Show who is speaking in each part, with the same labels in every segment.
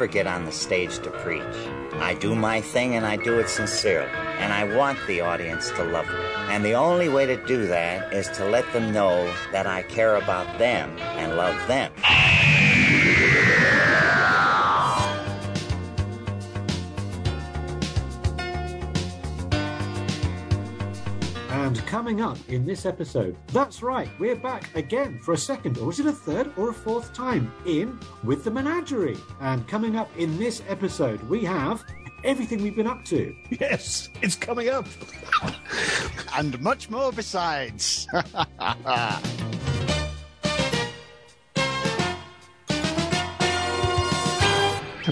Speaker 1: Never get on the stage to preach. I do my thing and I do it sincerely. And I want the audience to love me. And the only way to do that is to let them know that I care about them and love them.
Speaker 2: Coming up in this episode, that's right, we're back again for a second, or is it a third or a fourth time in With the Menagerie. And coming up in this episode, we have everything we've been up to.
Speaker 3: Yes, it's coming up. and much more besides.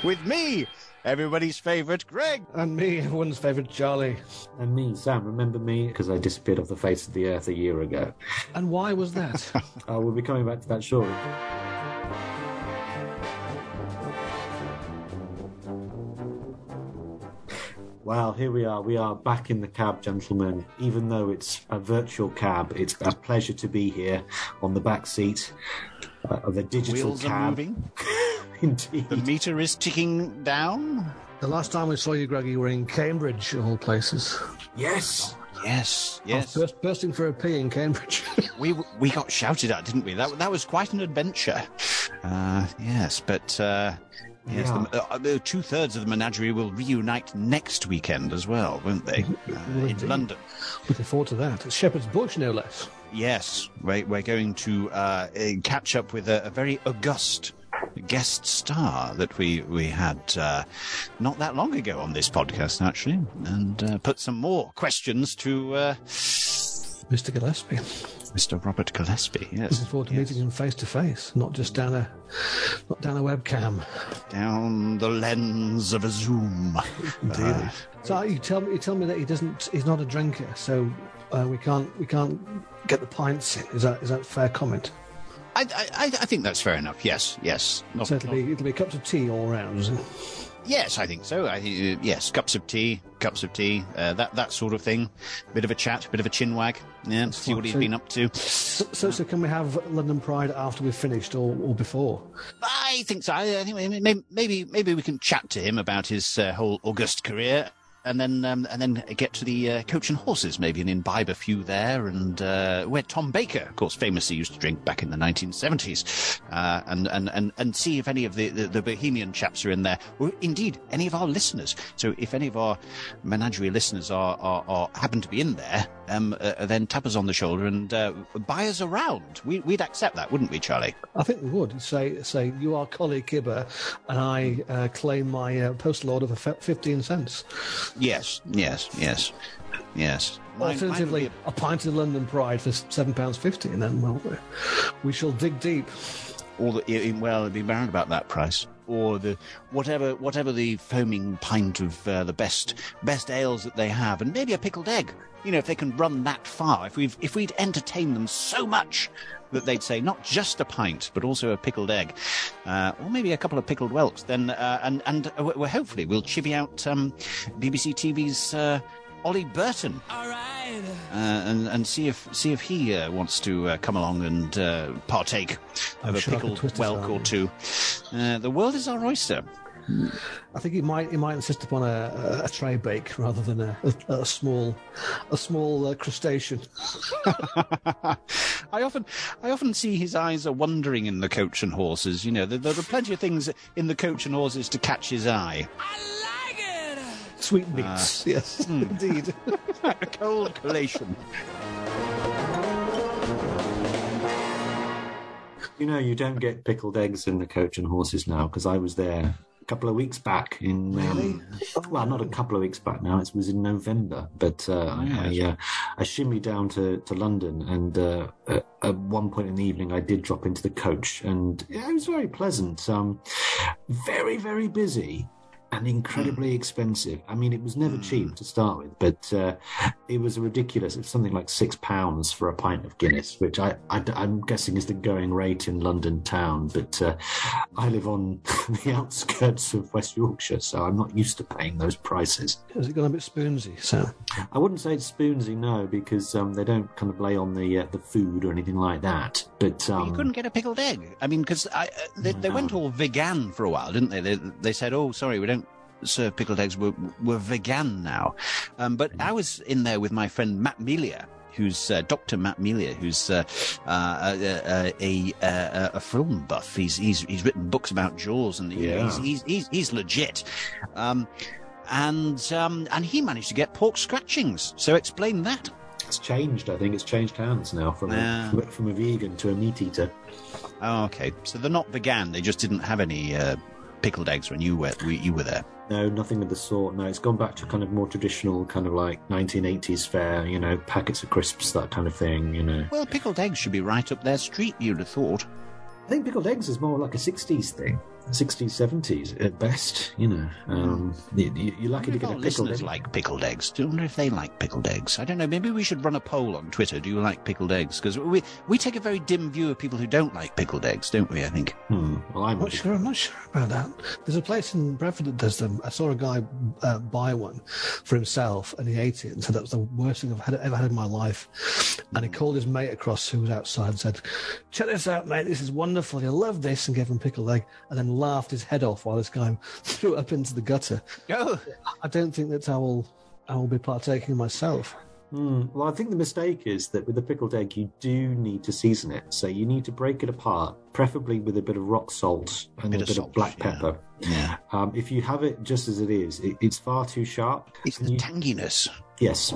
Speaker 3: With me, everybody's favourite Greg.
Speaker 4: And me, everyone's favourite Charlie.
Speaker 2: And me, Sam, remember me? Because I disappeared off the face of the earth a year ago.
Speaker 4: And why was that?
Speaker 2: uh, we'll be coming back to that shortly. Well, here we are. We are back in the cab, gentlemen. Even though it's a virtual cab, it's a pleasure to be here on the back seat uh, of a digital
Speaker 3: Wheels
Speaker 2: cab.
Speaker 3: are moving.
Speaker 2: Indeed.
Speaker 3: The meter is ticking down.
Speaker 4: the last time we saw you, Greg, you were in Cambridge, of all places.
Speaker 2: Yes.
Speaker 3: Yes, yes.
Speaker 4: Burst, bursting for a pee in Cambridge.
Speaker 3: we we got shouted at, didn't we? That that was quite an adventure. Uh, yes, but uh, yes,
Speaker 2: Yeah.
Speaker 3: the, uh, two thirds of the menagerie will reunite next weekend as well, won't they? Uh, in. London.
Speaker 4: Looking forward to that. It's Shepherd's Bush, no less.
Speaker 3: Yes, we're, we're going to uh, uh, catch up with a, a very august guest star that we we had uh, not that long ago on this podcast, actually, and uh, put some more questions to uh,
Speaker 4: Mr. Gillespie.
Speaker 3: Mr. Robert Gillespie. Yes,
Speaker 4: Looking forward to
Speaker 3: yes.
Speaker 4: meeting him face to face, not just down a not down a webcam.
Speaker 3: down the lens of a zoom. Uh,
Speaker 4: So you tell me you tell me that he doesn't he's not a drinker, so uh, we can't we can't get the pints in. Is that is that a fair comment?
Speaker 3: I, I, I think that's fair enough. Yes, yes. Not-
Speaker 4: So it'll
Speaker 3: not-
Speaker 4: be it'll be cups of tea all round.
Speaker 3: Yes, I think so. I think, uh, yes, cups of tea, cups of tea, uh, that that sort of thing. Bit of a chat, bit of a chin wag. Yeah, see what he's
Speaker 4: So-
Speaker 3: been up to.
Speaker 4: So, so, so can we have London Pride after we've finished or, or before?
Speaker 3: I think so. I think maybe maybe, maybe we can chat to him about his uh, whole August career. And then, um, and then get to the uh, coach and horses, maybe, and imbibe a few there. And uh, where Tom Baker, of course, famously used to drink back in the 1970s, uh, and, and and and see if any of the, the, the Bohemian chaps are in there, or indeed any of our listeners. So, if any of our menagerie listeners are, are, are happen to be in there, um, uh, then tap us on the shoulder and uh, buy us around. We, we'd accept that, wouldn't we, Charlie?
Speaker 4: I think we would say say you are Collie Kibber, and I uh, claim my uh, postal order for fifteen cents.
Speaker 3: Yes, yes, yes, yes. Mine- mine
Speaker 4: Alternatively,
Speaker 3: be
Speaker 4: a pint of London Pride for seven pounds fifty, and then well, we shall dig deep.
Speaker 3: a- or the, well, it'd be round about that price, or the whatever, whatever the foaming pint of uh, the best best ales that they have, and maybe a pickled egg. You know, if they can run that far, if we've if we'd entertained them so much that they'd say not just a pint, but also a pickled egg, uh, or maybe a couple of pickled whelks, then uh, and and uh, well, hopefully we'll chivvy out um, BBC TV's. Ollie Burton, uh, and and see if see if he uh, wants to uh, come along and uh, partake
Speaker 4: I'm
Speaker 3: of a
Speaker 4: sure I
Speaker 3: pickled whelk or two. Uh, the world is our oyster.
Speaker 4: I think he might he might insist upon a, a, a tray bake rather than a, a, a small a small uh, crustacean.
Speaker 3: I often, I often see his eyes are wandering in the coach and horses. You know, there, there are plenty of things in the coach and horses to catch his eye.
Speaker 4: Sweetmeats, yes, indeed.
Speaker 3: a cold collation.
Speaker 2: You know, you don't get pickled eggs in the coach and horses now because I was there a couple of weeks back in. Um, well, not a couple of weeks back now. It was in November, but uh, I, I, uh, I shimmied down to, to London, and uh, at, at one point in the evening, I did drop into the coach, and yeah, it was very pleasant. Um, very very busy. And incredibly expensive. I mean, it was never cheap to start with, but uh, it was ridiculous. It's something like six pounds for a pint of Guinness, which I, I, am guessing is the going rate in London town. But uh, I live on the outskirts of West Yorkshire, so I'm not used to paying those prices.
Speaker 4: Has it gone a bit spoonsy? So
Speaker 2: I wouldn't say it's spoonsy, no, because um, they don't kind of lay on the uh, the food or anything like that. But um,
Speaker 3: you couldn't get a pickled egg. I mean, because uh, they, they went all vegan for a while, didn't they? They, they said, "Oh, sorry, we don't serve pickled eggs. We're, we're vegan now." Um, but I was in there with my friend Matt Melia, who's uh, Dr. Matt Melia, who's uh, uh, a, a, a, a, film buff. He's, he's he's written books about Jaws, and
Speaker 2: yeah.
Speaker 3: he's, he's, he's he's legit. Um, and um, and he managed to get pork scratchings. So explain that.
Speaker 2: It's changed. I think it's changed hands now from a, from a vegan to a meat eater.
Speaker 3: Oh, okay. So they're not vegan. They just didn't have any uh, pickled eggs when you were you were there.
Speaker 2: No, nothing of the sort. No, it's gone back to kind of more traditional, kind of like 1980s fare. You know, packets of crisps, that kind of thing. You know,
Speaker 3: Well, pickled eggs should be right up their street. You'd have thought.
Speaker 2: I think pickled eggs is more like a 60s thing. 60s, 70s at best, you know. Um, you, you- you're lucky to get a pickled egg.
Speaker 3: like pickled eggs. Do you wonder if they like pickled eggs? I don't know. Maybe we should run a poll on Twitter. Do you like pickled eggs? Because we we take a very dim view of people who don't like pickled eggs, don't we? I think.
Speaker 2: Hmm. Well, I'm
Speaker 4: I'm not sure. I'm not sure about that. There's a place in Bradford that does them. I saw a guy uh, buy one for himself, and he ate it and said that was the worst thing I've had, ever had in my life. And he called his mate across who was outside and said, "Check this out, mate. This is wonderful. You'll love this." And gave him pickled egg, and then laughed his head off while this guy threw it up into the gutter.
Speaker 3: Oh,
Speaker 4: I don't think that I will. I will be partaking myself.
Speaker 2: Hmm. Well, I think the mistake is that with the pickled egg, you do need to season it. So you need to break it apart, preferably with a bit of rock salt and
Speaker 3: Bit
Speaker 2: a
Speaker 3: of
Speaker 2: bit
Speaker 3: salt,
Speaker 2: of black
Speaker 3: yeah.
Speaker 2: pepper.
Speaker 3: yeah.
Speaker 2: Um, if you have it just as it is, it, it's far too sharp.
Speaker 3: It's the
Speaker 2: you-
Speaker 3: tanginess,
Speaker 2: yes,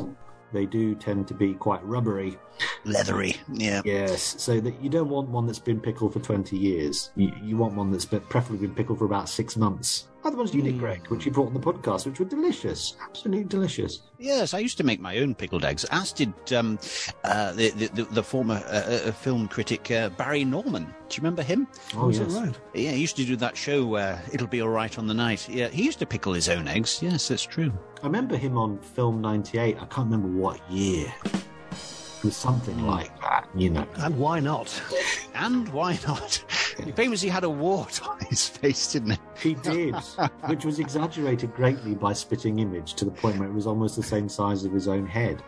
Speaker 2: they do tend to be quite rubbery.
Speaker 3: Leathery. Yeah.
Speaker 2: Yes, so that you don't want one that's been pickled for 20 years. You, you want one that's been, preferably been pickled for about six months. Like the ones you did, Greg, which you brought on the podcast, which were delicious. Absolutely delicious.
Speaker 3: Yes, I used to make my own pickled eggs, as did um, uh, the, the the former uh, uh, film critic uh, Barry Norman. Do you remember him?
Speaker 2: Oh,
Speaker 4: Is
Speaker 2: yes.
Speaker 4: right?
Speaker 3: Yeah, he used to do that show. Uh, It'll be all right on the night. Yeah, he used to pickle his own eggs. Yes, that's true.
Speaker 2: I remember him on film 98. I can't remember what year. Was something like that, you know.
Speaker 4: And why not?
Speaker 3: And why not? He famously had a wart on his face, didn't he?
Speaker 2: He did, which was exaggerated greatly by Spitting Image to the point where it was almost the same size of his own head.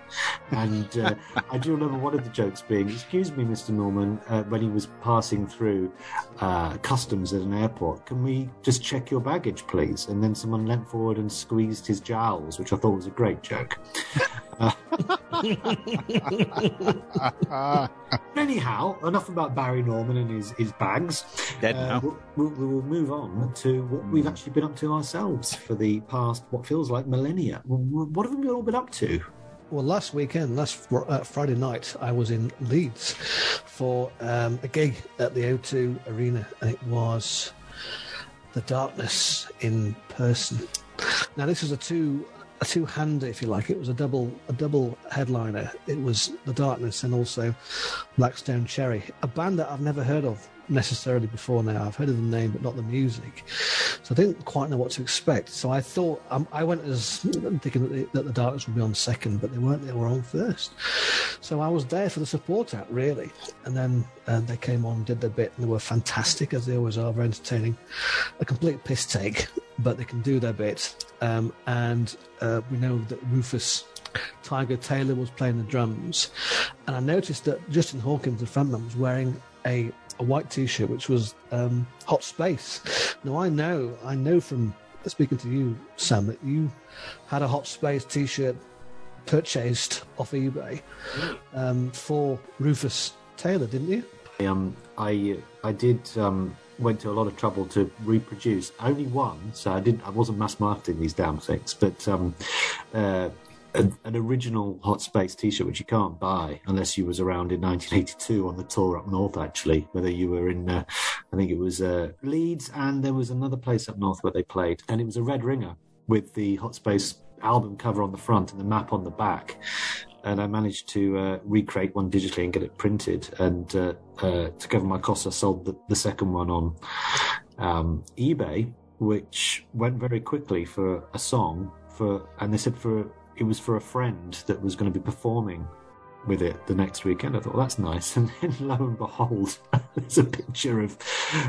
Speaker 2: And uh, I do remember one of the jokes being, "Excuse me, Mr. Norman, uh, when he was passing through uh, customs at an airport, can we just check your baggage, please?" And then someone leant forward and squeezed his jowls, which I thought was a great joke. Anyhow, enough about Barry Norman and his, his bags.
Speaker 3: Dead
Speaker 2: Uh,
Speaker 3: now.
Speaker 2: we'll, we'll, we will move on to what we've actually been up to ourselves for the past, what feels like millennia. What have we all been up to?
Speaker 4: Well, last weekend, last fr- uh, Friday night, I was in Leeds for um, a gig at the O2 Arena, and it was the darkness in person. Now, this was a two a two hander, if you like. It was a double a double headliner. It was the darkness and also Black Stone Cherry, a band that I've never heard of necessarily before now. I've heard of the name, but not the music. So I didn't quite know what to expect. So I thought um, I went as thinking that the, that the Darkness would be on second, but they weren't. They were on first. So I was there for the support act really, and then uh, they came on, did their bit, and they were fantastic as they always are, very entertaining. A complete piss take, but they can do their bit. Um, and uh, we know that Rufus. Tiger Taylor was playing the drums, and I noticed that Justin Hawkins, the frontman, was wearing a, a white T-shirt which was um, Hot Space. Now I know, I know from speaking to you, Sam, that you had a Hot Space T-shirt purchased off eBay um, for Rufus Taylor, didn't you?
Speaker 2: Um, I I did um, went to a lot of trouble to reproduce only one, so I didn't. I wasn't mass marketing these damn things, but um, uh, an, an original Hot Space T-shirt which you can't buy unless you was around in 1982 on the tour up north. Actually, whether you were in, uh, I think it was uh, Leeds, and there was another place up north where they played, and it was a red ringer with the Hot Space album cover on the front and the map on the back and I managed to uh, recreate one digitally and get it printed. And uh, uh, to cover my costs, I sold the, the second one on um, eBay. which went very quickly for a song for, and they said for it was for a friend that was going to be performing with it the next weekend. I thought, well, that's nice. And then lo and behold, there's a picture of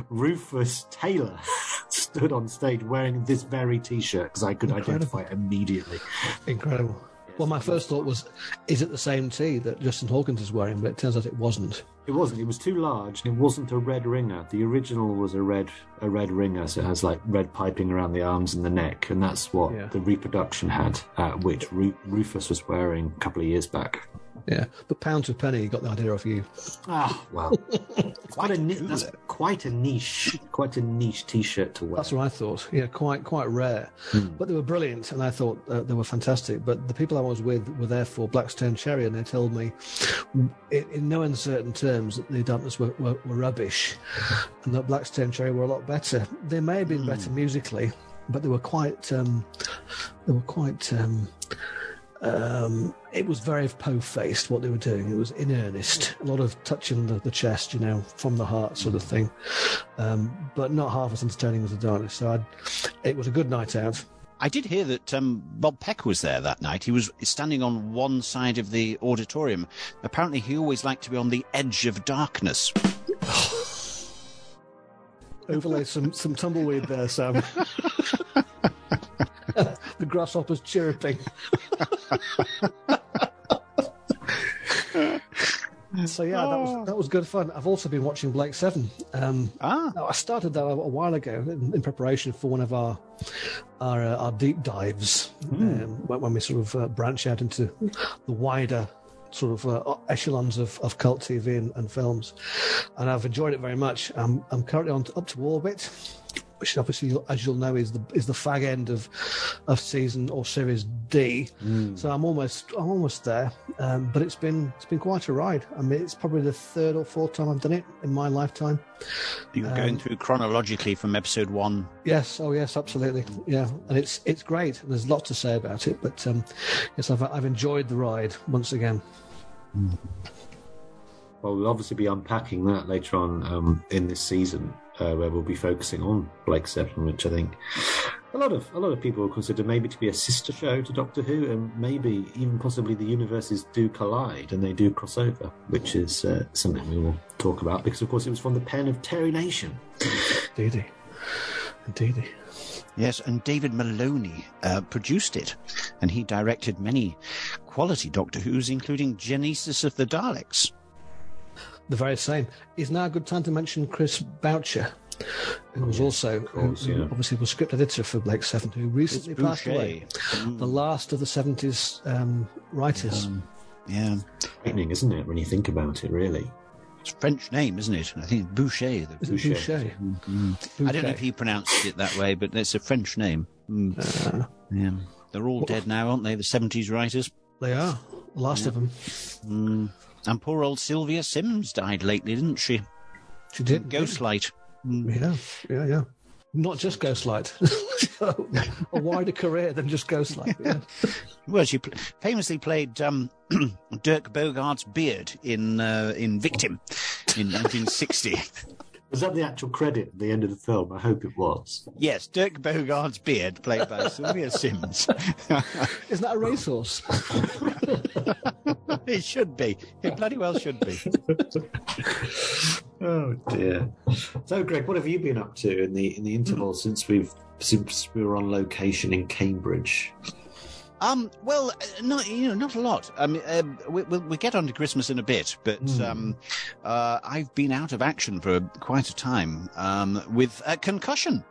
Speaker 2: Rufus Taylor stood on stage wearing this very t shirt because I could
Speaker 4: Incredible.
Speaker 2: identify it immediately.
Speaker 4: Incredible. Well, my first thought was, is it the same tee that Justin Hawkins is wearing? But it turns out it wasn't.
Speaker 2: It wasn't. It was too large, and it wasn't a red ringer. The original was a red, a red ringer, so it has like red piping around the arms and the neck, and that's what
Speaker 4: Yeah.
Speaker 2: the reproduction had, uh, which Ru- Rufus was wearing a couple of years back.
Speaker 4: Yeah. But pound to penny, he got the idea off you.
Speaker 2: Ah, well, it's quite a ni- that's quite a niche, quite a niche T-shirt to wear.
Speaker 4: That's what I thought. Yeah, quite quite rare,
Speaker 2: Hmm.
Speaker 4: but they were brilliant, and I thought uh, they were fantastic. But the people I was with were there for Black Stone Cherry, and they told me, in, in no uncertain terms, that the Darkness were, were, were rubbish, and that Black Stone Cherry were a lot better. They may have been better musically, but they were quite. Um, they were quite. Um, um, it was very po-faced what they were doing. It was in earnest, a lot of touching the, the chest, you know, from the heart sort of thing, um, but not half as entertaining as the darkness. So I'd, it was a good night out.
Speaker 3: I did hear that um, Bob Peck was there that night. He was standing on one side of the auditorium. Apparently, he always liked to be on the edge of darkness.
Speaker 4: Overlay some some tumbleweed there, Sam. the grasshoppers chirruping. so yeah, that was that was good fun. I've also been watching Blake Seven. Um,
Speaker 3: Ah,
Speaker 4: I started that a, while ago in, in preparation for one of our our, uh, our deep dives um, when, when we sort of uh, branch out into the wider sort of uh, echelons of, of cult TV and, and films, and I've enjoyed it very much. I'm, I'm currently on up to Orbit, which obviously, as you'll know, is the is the fag end of of season or series D. So I'm almost I'm almost there, um, but it's been it's been quite a ride. I mean, it's probably the third or fourth time I've done it in my lifetime.
Speaker 3: you're going through chronologically from episode one.
Speaker 4: Yes, oh yes, absolutely, yeah, and it's it's great. There's a lot to say about it, but um, yes, I've I've enjoyed the ride once again.
Speaker 2: Well, we'll obviously be unpacking that later on um, in this season, uh, where we'll be focusing on Blake Seven, which I think a lot of a lot of people will consider maybe to be a sister show to Doctor Who, and maybe even possibly the universes do collide and they do cross over, which is uh, something we will talk about because, of course, it was from the pen of Terry Nation.
Speaker 4: Indeedy, indeedy.
Speaker 3: Yes, and David Maloney uh, produced it, and he directed many quality Doctor Who's, including Genesis of the Daleks.
Speaker 4: The very same. Is now a good time to mention Chris Boucher, who was also
Speaker 2: course,
Speaker 4: who- who
Speaker 2: yeah.
Speaker 4: obviously was script editor for Blake Seven, who recently
Speaker 3: It's
Speaker 4: passed
Speaker 3: Boucher.
Speaker 4: away. The last of the seventies um, writers.
Speaker 3: Yeah,
Speaker 2: Frightening, isn't it, when you think about it, really?
Speaker 3: it's a French name, isn't it? I think Boucher. The,
Speaker 4: Is it
Speaker 2: Boucher.
Speaker 4: Boucher?
Speaker 3: I don't know if he pronounced it that way, but it's a French name. Mm.
Speaker 4: Uh,
Speaker 3: Yeah, they're all dead now, aren't they? The seventies writers.
Speaker 4: they are the last of them.
Speaker 3: Mm. And poor old Sylvia Syms died lately, didn't she?
Speaker 4: She did
Speaker 3: Ghostlight. Mm.
Speaker 4: Yeah, yeah, yeah. Not just Ghostlight. a wider career than just Ghostlight. Yeah.
Speaker 3: Well, she pl- famously played um, Dirk Bogarde's beard in uh, in Victim in 1960.
Speaker 2: Was that the actual credit at the end of the film? I hope it was.
Speaker 3: yes, Dirk Bogarde's beard, played by Sylvia Syms.
Speaker 4: Isn't that a racehorse?
Speaker 3: it should be. It bloody well should be.
Speaker 2: Oh dear. So, Greg, what have you been up to in the in the interval since we've since we were on location in Cambridge?
Speaker 3: Um, well, uh, not you know, not a lot. I mean, uh, we, we'll, we'll get on to Christmas in a bit, but um, uh, I've been out of action for quite a time um, with a concussion,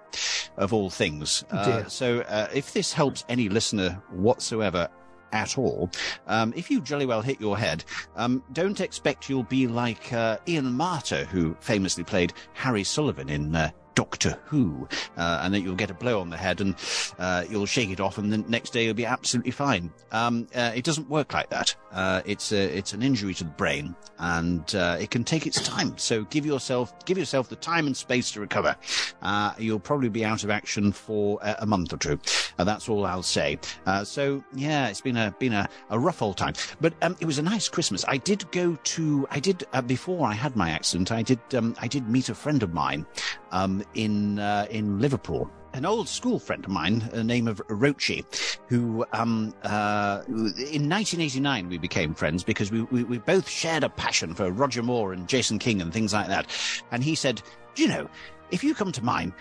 Speaker 3: of all things. Uh,
Speaker 4: Dear.
Speaker 3: so, uh, if this helps any listener whatsoever. At all, um, if you jolly well hit your head, um, don't expect you'll be like uh, Ian Marter, who famously played Harry Sullivan in uh, Doctor Who, uh, and that you'll get a blow on the head and uh, you'll shake it off, and the next day you'll be absolutely fine. Um, uh, it doesn't work like that. Uh, it's a, it's an injury to the brain, and uh, it can take its time. So give yourself give yourself the time and space to recover. Uh, you'll probably be out of action for a, a month or two. That's all I'll say. So yeah, it's been a been a, a rough old time, but um, it was a nice Christmas. I did go to I did before I had my accident. I did um, I did meet a friend of mine um, in uh, in Liverpool. an old school friend of mine, a name of Rochi, who um, uh, in 1989 we became friends because we, we, we both shared a passion for Roger Moore and Jason King and things like that. And he said, "Do you know, if you come to mine."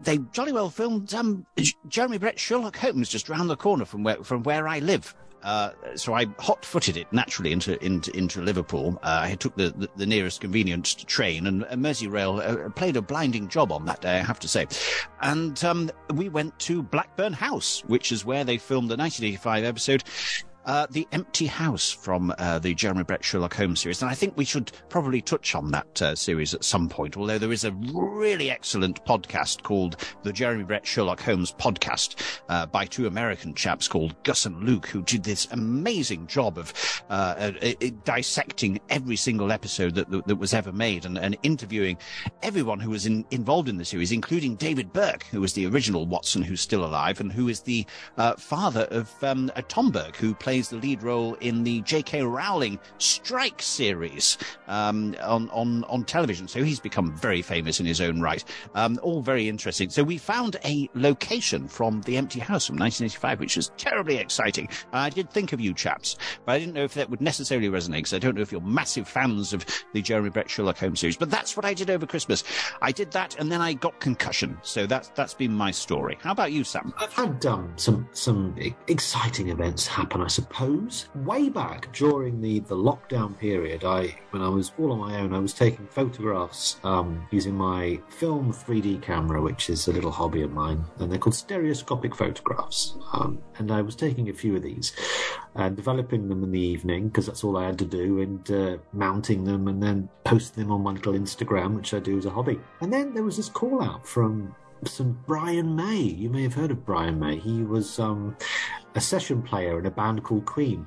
Speaker 3: They jolly well filmed um, Jeremy Brett Sherlock Holmes just round the corner from where from where I live. Uh, so I hot-footed it naturally into into, into Liverpool. Uh, I took the, the, the, nearest convenient train, and Merseyrail uh, played a blinding job on that day, I have to say. And um, we went to Blackburne House, which is where they filmed the 1985 episode uh, The Empty House from uh, the Jeremy Brett Sherlock Holmes series. And I think we should probably touch on that uh, series at some point, although there is a really excellent podcast called the Jeremy Brett Sherlock Holmes podcast uh, by two American chaps called Gus and Luke, who did this amazing job of uh, uh, dissecting every single episode that, that, that was ever made and, and, interviewing everyone who was in, involved in the series, including David Burke, who was the original Watson, who's still alive, and who is the father of um, Tom Burke, who played plays the lead role in the J.K. Rowling Strike series um, on, on, on television. So he's become very famous in his own right. Um, all very interesting. So we found a location from The Empty House from 1985, which was terribly exciting. I did think of you chaps, but I didn't know if that would necessarily resonate because I don't know if you're massive fans of the Jeremy Brett Sherlock Holmes series. But that's what I did over Christmas. I did that and then I got concussion. So that's that's been my story. How about you, Sam?
Speaker 2: I've had um, some some exciting events happen, I suppose suppose way back during the, the lockdown period, I when I was all on my own, I was taking photographs um, using my film 3D camera, which is a little hobby of mine, and they're called stereoscopic photographs. Um, and I was taking a few of these and developing them in the evening because that's all I had to do, and uh, mounting them and then posting them on my little Instagram, which I do as a hobby. And then there was this call out from some Brian May. You may have heard of Brian May. He was um, a session player in a band called Queen.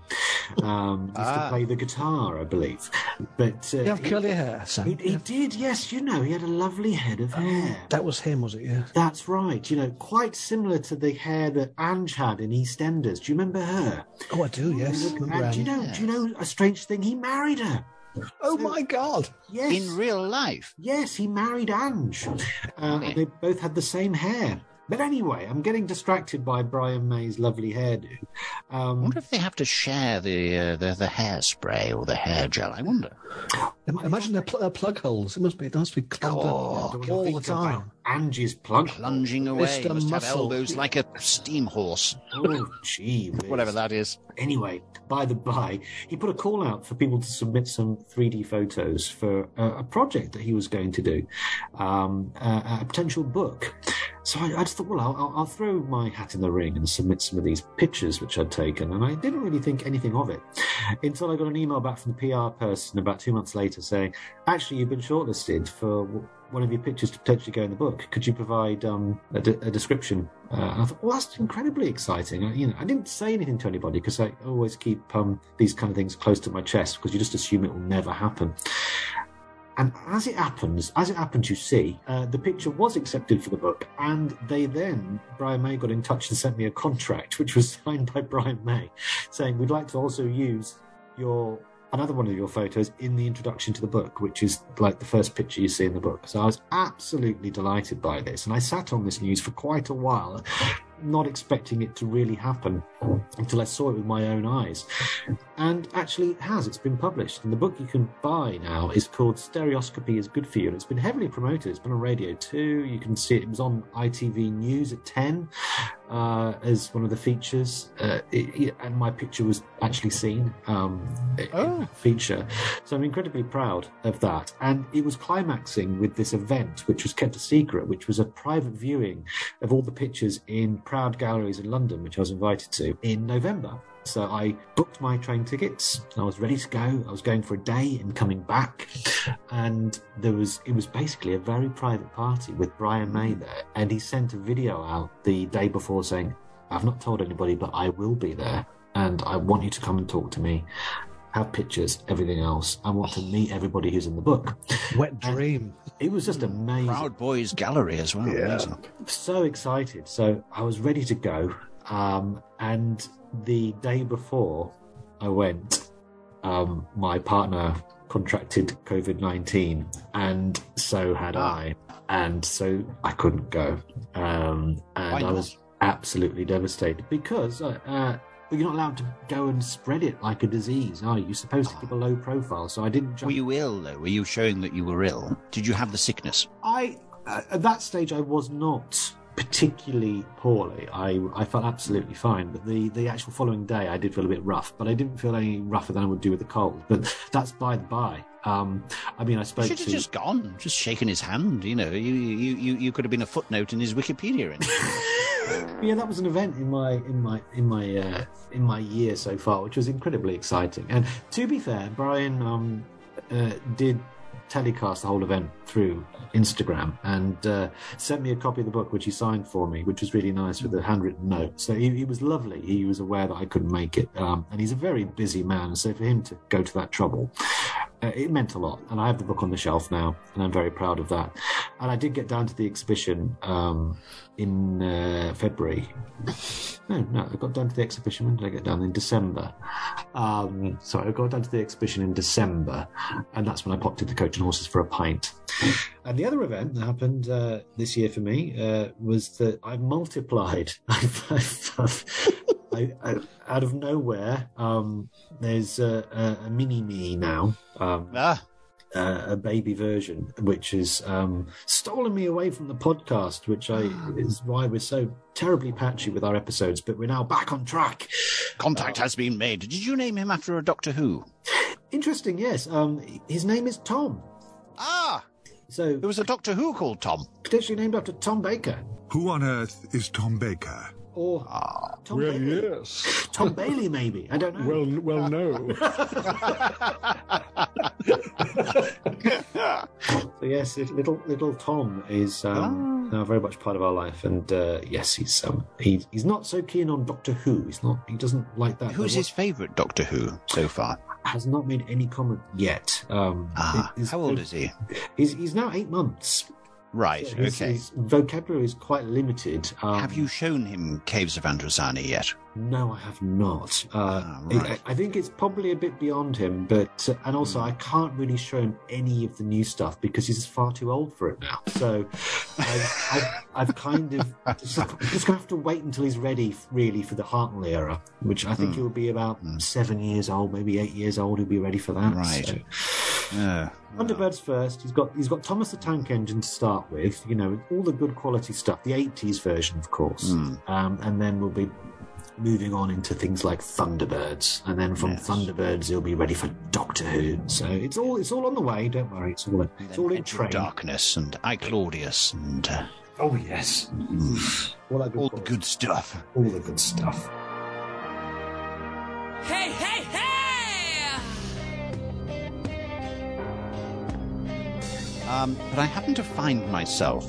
Speaker 2: Um, used ah. to play the guitar, I believe. But
Speaker 4: uh, you have curly hair,
Speaker 2: Sam. He, he, did, yes. You know, he had a lovely head of hair.
Speaker 4: That was him, was it? Yeah.
Speaker 2: That's right. You know, quite similar to the hair that Ange had in EastEnders. Do you remember her?
Speaker 4: Oh, I do. Yes.
Speaker 2: And do you know? Yes. Do you know a strange thing? He married her.
Speaker 4: Oh so, my God!
Speaker 3: Yes, in real life.
Speaker 2: Yes, he married Ange. Uh, okay. They both had the same hair. But anyway, I'm getting distracted by Brian May's lovely hairdo.
Speaker 3: Um, I wonder if they have to share the, uh, the the hairspray or the hair gel. I wonder.
Speaker 4: Imagine their pl- plug holes. It must be. It must be clogged oh, up all the time.
Speaker 2: Angie's plug
Speaker 3: plunging away. Mr. Must Muscle. have elbows like a steam horse.
Speaker 2: Oh, gee,
Speaker 3: whatever that is.
Speaker 2: Anyway, by the by, he put a call out for people to submit some 3D photos for a, a project that he was going to do, um, a, a potential book. So I, I just thought, well, I'll, I'll, throw my hat in the ring and submit some of these pictures which I'd taken. And I didn't really think anything of it until I got an email back from the PR person about two months later saying, actually, you've been shortlisted for one of your pictures to potentially go in the book. Could you provide um, a, de- a, description? Uh, and I thought, well, that's incredibly exciting. I, you know, I didn't say anything to anybody because I always keep um, these kind of things close to my chest because you just assume it will never happen. And as it happens, as it happens, you see, uh, the picture was accepted for the book, and they then, Brian May got in touch and sent me a contract, which was signed by Brian May, saying, We'd like to also use your another one of your photos in the introduction to the book, which is like the first picture you see in the book. So I was absolutely delighted by this, and I sat on this news for quite a while, not expecting it to really happen until I saw it with my own eyes. And actually, it has. It's been published. And the book you can buy now is called Stereoscopy is Good for You. And it's been heavily promoted. It's been on radio too. You can see it, it was on ITV News at 10 uh, as one of the features. Uh, it, it, and my picture was actually seen um, oh. feature. So I'm incredibly proud of that. And it was climaxing with this event, which was kept a secret, which was a private viewing of all the pictures in Proud Galleries in London, which I was invited to in November. So I booked my train tickets. I was ready to go. I was going for a day and coming back. And there was, it was basically a very private party with Brian May there. And he sent a video out the day before saying, I've not told anybody, but I will be there. And I want you to come and talk to me have pictures, everything else. I want to meet everybody who's in the book.
Speaker 4: Wet dream.
Speaker 2: And it was just amazing.
Speaker 3: Proud Boys Gallery as well. Yeah.
Speaker 2: So excited. So I was ready to go. Um, and the day before I went, um, my partner contracted COVID 19, and so had ah. I. and so I couldn't go. Um, and I was absolutely devastated because uh, uh, you're not allowed to go and spread it like a disease, are you? You're supposed to keep a low profile. So I didn't jump.
Speaker 3: Were you ill though? Were you showing that you were ill? Did you have the sickness?
Speaker 2: I uh, at that stage I was not particularly poorly. I I felt absolutely fine, but the the actual following day I did feel a bit rough, but I didn't feel any rougher than I would do with the cold. But that's by the by. Um, I mean, I
Speaker 3: You
Speaker 2: spoke
Speaker 3: should
Speaker 2: to
Speaker 3: have just gone, just shaken his hand. You know, you you you, you could have been a footnote in his Wikipedia. entry.
Speaker 2: yeah, that was an event in my in my in my uh, in my year so far, which was incredibly exciting. And to be fair, Brian um, uh, did telecast the whole event through Instagram and uh, sent me a copy of the book, which he signed for me, which was really nice with a handwritten note. So he, he was lovely. He was aware that I couldn't make it, um, and he's a very busy man. So for him to go to that trouble. Uh, it meant a lot, and I have the book on the shelf now, and I'm very proud of that. And I did get down to the exhibition um, in uh, February. No, no, I got down to the exhibition. When did I get down? In December. Um, so I got down to the exhibition in December, and that's when I popped into the Coach and Horses for a pint. And the other event that happened uh, this year for me uh, was that I multiplied. I, I, out of nowhere, um, there's a, a, a mini me now. Um,
Speaker 3: ah,
Speaker 2: uh, a baby version, which has um, stolen me away from the podcast, which I is why we're so terribly patchy with our episodes. But we're now back on track.
Speaker 3: contact has been made. Did you name him after a Doctor Who?
Speaker 2: Interesting, yes. Um, his name is Tom,
Speaker 3: Ah,
Speaker 2: so
Speaker 3: there was a Doctor Who called Tom.
Speaker 2: potentially named after Tom Baker
Speaker 5: Who on earth is Tom Baker?
Speaker 2: or
Speaker 3: Ah,
Speaker 2: Tom
Speaker 6: Well,
Speaker 2: Bailey.
Speaker 6: yes.
Speaker 2: Tom Bailey, maybe. I don't know.
Speaker 6: Well, well, no.
Speaker 2: So yes, little little Tom is um, now very much part of our life, and uh, yes, he's um, he, he's not so keen on Doctor Who. He's not. He doesn't like that.
Speaker 3: Who's his favourite Doctor Who so far?
Speaker 2: Has not made any comment yet. Um,
Speaker 3: Ah,
Speaker 2: his-
Speaker 3: how old is he?
Speaker 2: He's he's now eight months.
Speaker 3: Right,
Speaker 2: His,
Speaker 3: okay.
Speaker 2: his vocabulary is quite limited. Um,
Speaker 3: Have you shown him Caves of Androzani yet?
Speaker 2: No, I have not. Uh,
Speaker 3: Ah,
Speaker 2: I-
Speaker 3: right.
Speaker 2: I, think it's probably a bit beyond him, but uh, and also
Speaker 3: Hmm.
Speaker 2: I can't really show him any of the new stuff because he's far too old for it now. So I've, I've, I've kind of just, I'm just gonna have to wait until he's ready, really, for the Hartnell era, which I
Speaker 3: Hmm.
Speaker 2: think he'll be about seven years old, maybe eight years old. He'll be ready for that.
Speaker 3: Right.
Speaker 2: So-
Speaker 3: Uh,
Speaker 2: Thunderbirds first. He's got he's got Thomas the Tank Engine to start with. You know, all the good quality stuff. The '80s version, of course,
Speaker 3: Mm.
Speaker 2: um, and then we'll be moving on into things like Thunderbirds, and then from
Speaker 3: Yes.
Speaker 2: Thunderbirds he'll be ready for Doctor Who. So it's all it's all on the way. Don't worry, it's all it's all in train.
Speaker 3: Darkness and I Claudius and uh,
Speaker 2: Oh yes, all
Speaker 3: all the good stuff.
Speaker 2: all the good stuff.
Speaker 7: Hey, hey, hey!
Speaker 3: Um, but I happen to find myself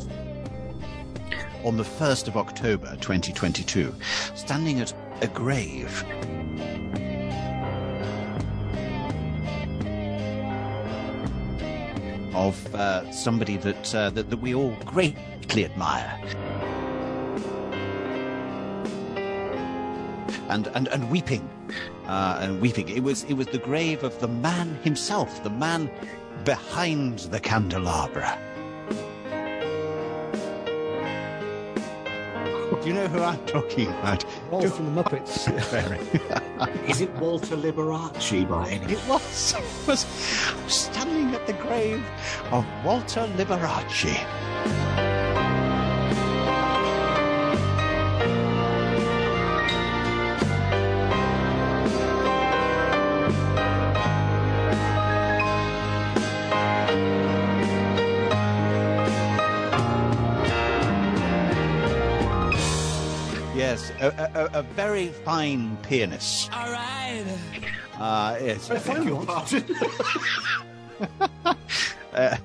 Speaker 3: on the 1st of October 2022 standing at a grave. Of uh, somebody that, uh, that that we all greatly admire, and and and weeping, uh, and weeping. It was it was the grave of the man himself, the man behind the candelabra. Do you know who I'm talking about?
Speaker 4: All from the Muppets.
Speaker 2: Is it Walter Liberace by any?
Speaker 3: It was, it was standing at the grave of Walter Liberace. A, very fine pianist.
Speaker 7: All right.
Speaker 3: Uh, yes, uh,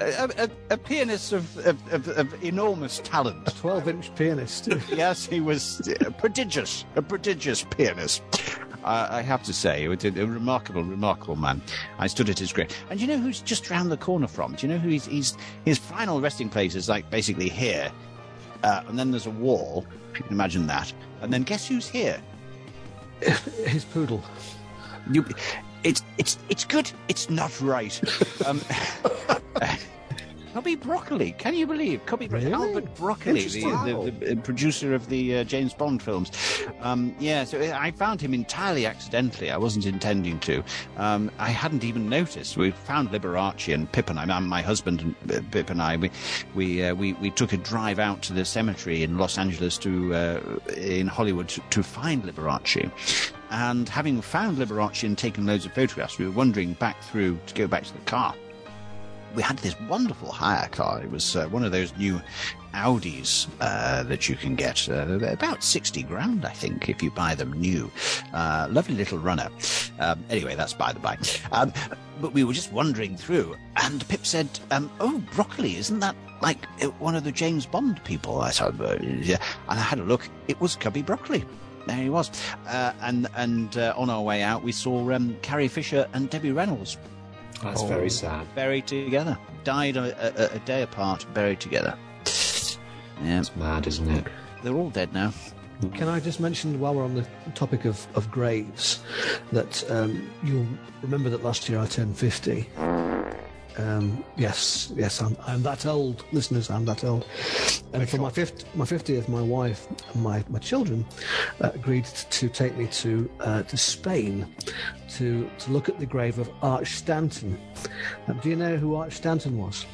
Speaker 3: a, a, a pianist of, of, of, of enormous talent.
Speaker 4: A 12 inch pianist.
Speaker 3: yes, he was uh, prodigious, a prodigious pianist. Uh, I have to say, he was a, a remarkable, remarkable man. I stood at his grave, and do you know who's just round the corner from? Do you know who he's? he's his final resting place is like basically here, uh, and then there's a wall. If you can imagine that, and then guess who's here?
Speaker 4: His poodle.
Speaker 3: You, it's it's it's good. It's not right. um, Cubby Broccoli. Can you believe Cubby
Speaker 4: Really?
Speaker 3: Albert Broccoli, the, the, the, uh, producer of the uh, James Bond films? Um, yeah, so I found him entirely accidentally. I wasn't intending to. Um, I hadn't even noticed. We found Liberace and Pip and I, my husband and uh, Pip and I, we we, uh, we we took a drive out to the cemetery in Los Angeles to uh, in Hollywood to, to find Liberace. And having found Liberace and taken loads of photographs, we were wandering back through to go back to the car we had this wonderful hire car. It was uh, one of those new Audis uh, that you can get. Uh, about 60 grand, I think, if you buy them new. Uh, lovely little runner. Um, anyway, that's by the by. Um, but we were just wandering through, and Pip said, um, Oh, broccoli, isn't that like uh, one of the James Bond people? I said, Yeah. And I had a look. It was Cubby Broccoli. There he was. Uh, and and uh, on our way out, we saw um, Carrie Fisher and Debbie Reynolds
Speaker 2: That's
Speaker 3: Oh.
Speaker 2: very sad.
Speaker 3: buried together. Died a, a, a day apart, buried together. Yeah,
Speaker 2: It's mad, isn't it?
Speaker 3: they're all dead now.
Speaker 4: Can I just mention, while we're on the topic of, of graves, that um, you'll remember that last year I turned 50. Um, yes, yes, I'm, I'm that old, listeners. I'm that old. And for my fifth, my fiftieth, my wife and my, my children uh, agreed to take me to uh, to Spain to to look at the grave of Arch Stanton. Um, do you know who Arch Stanton was?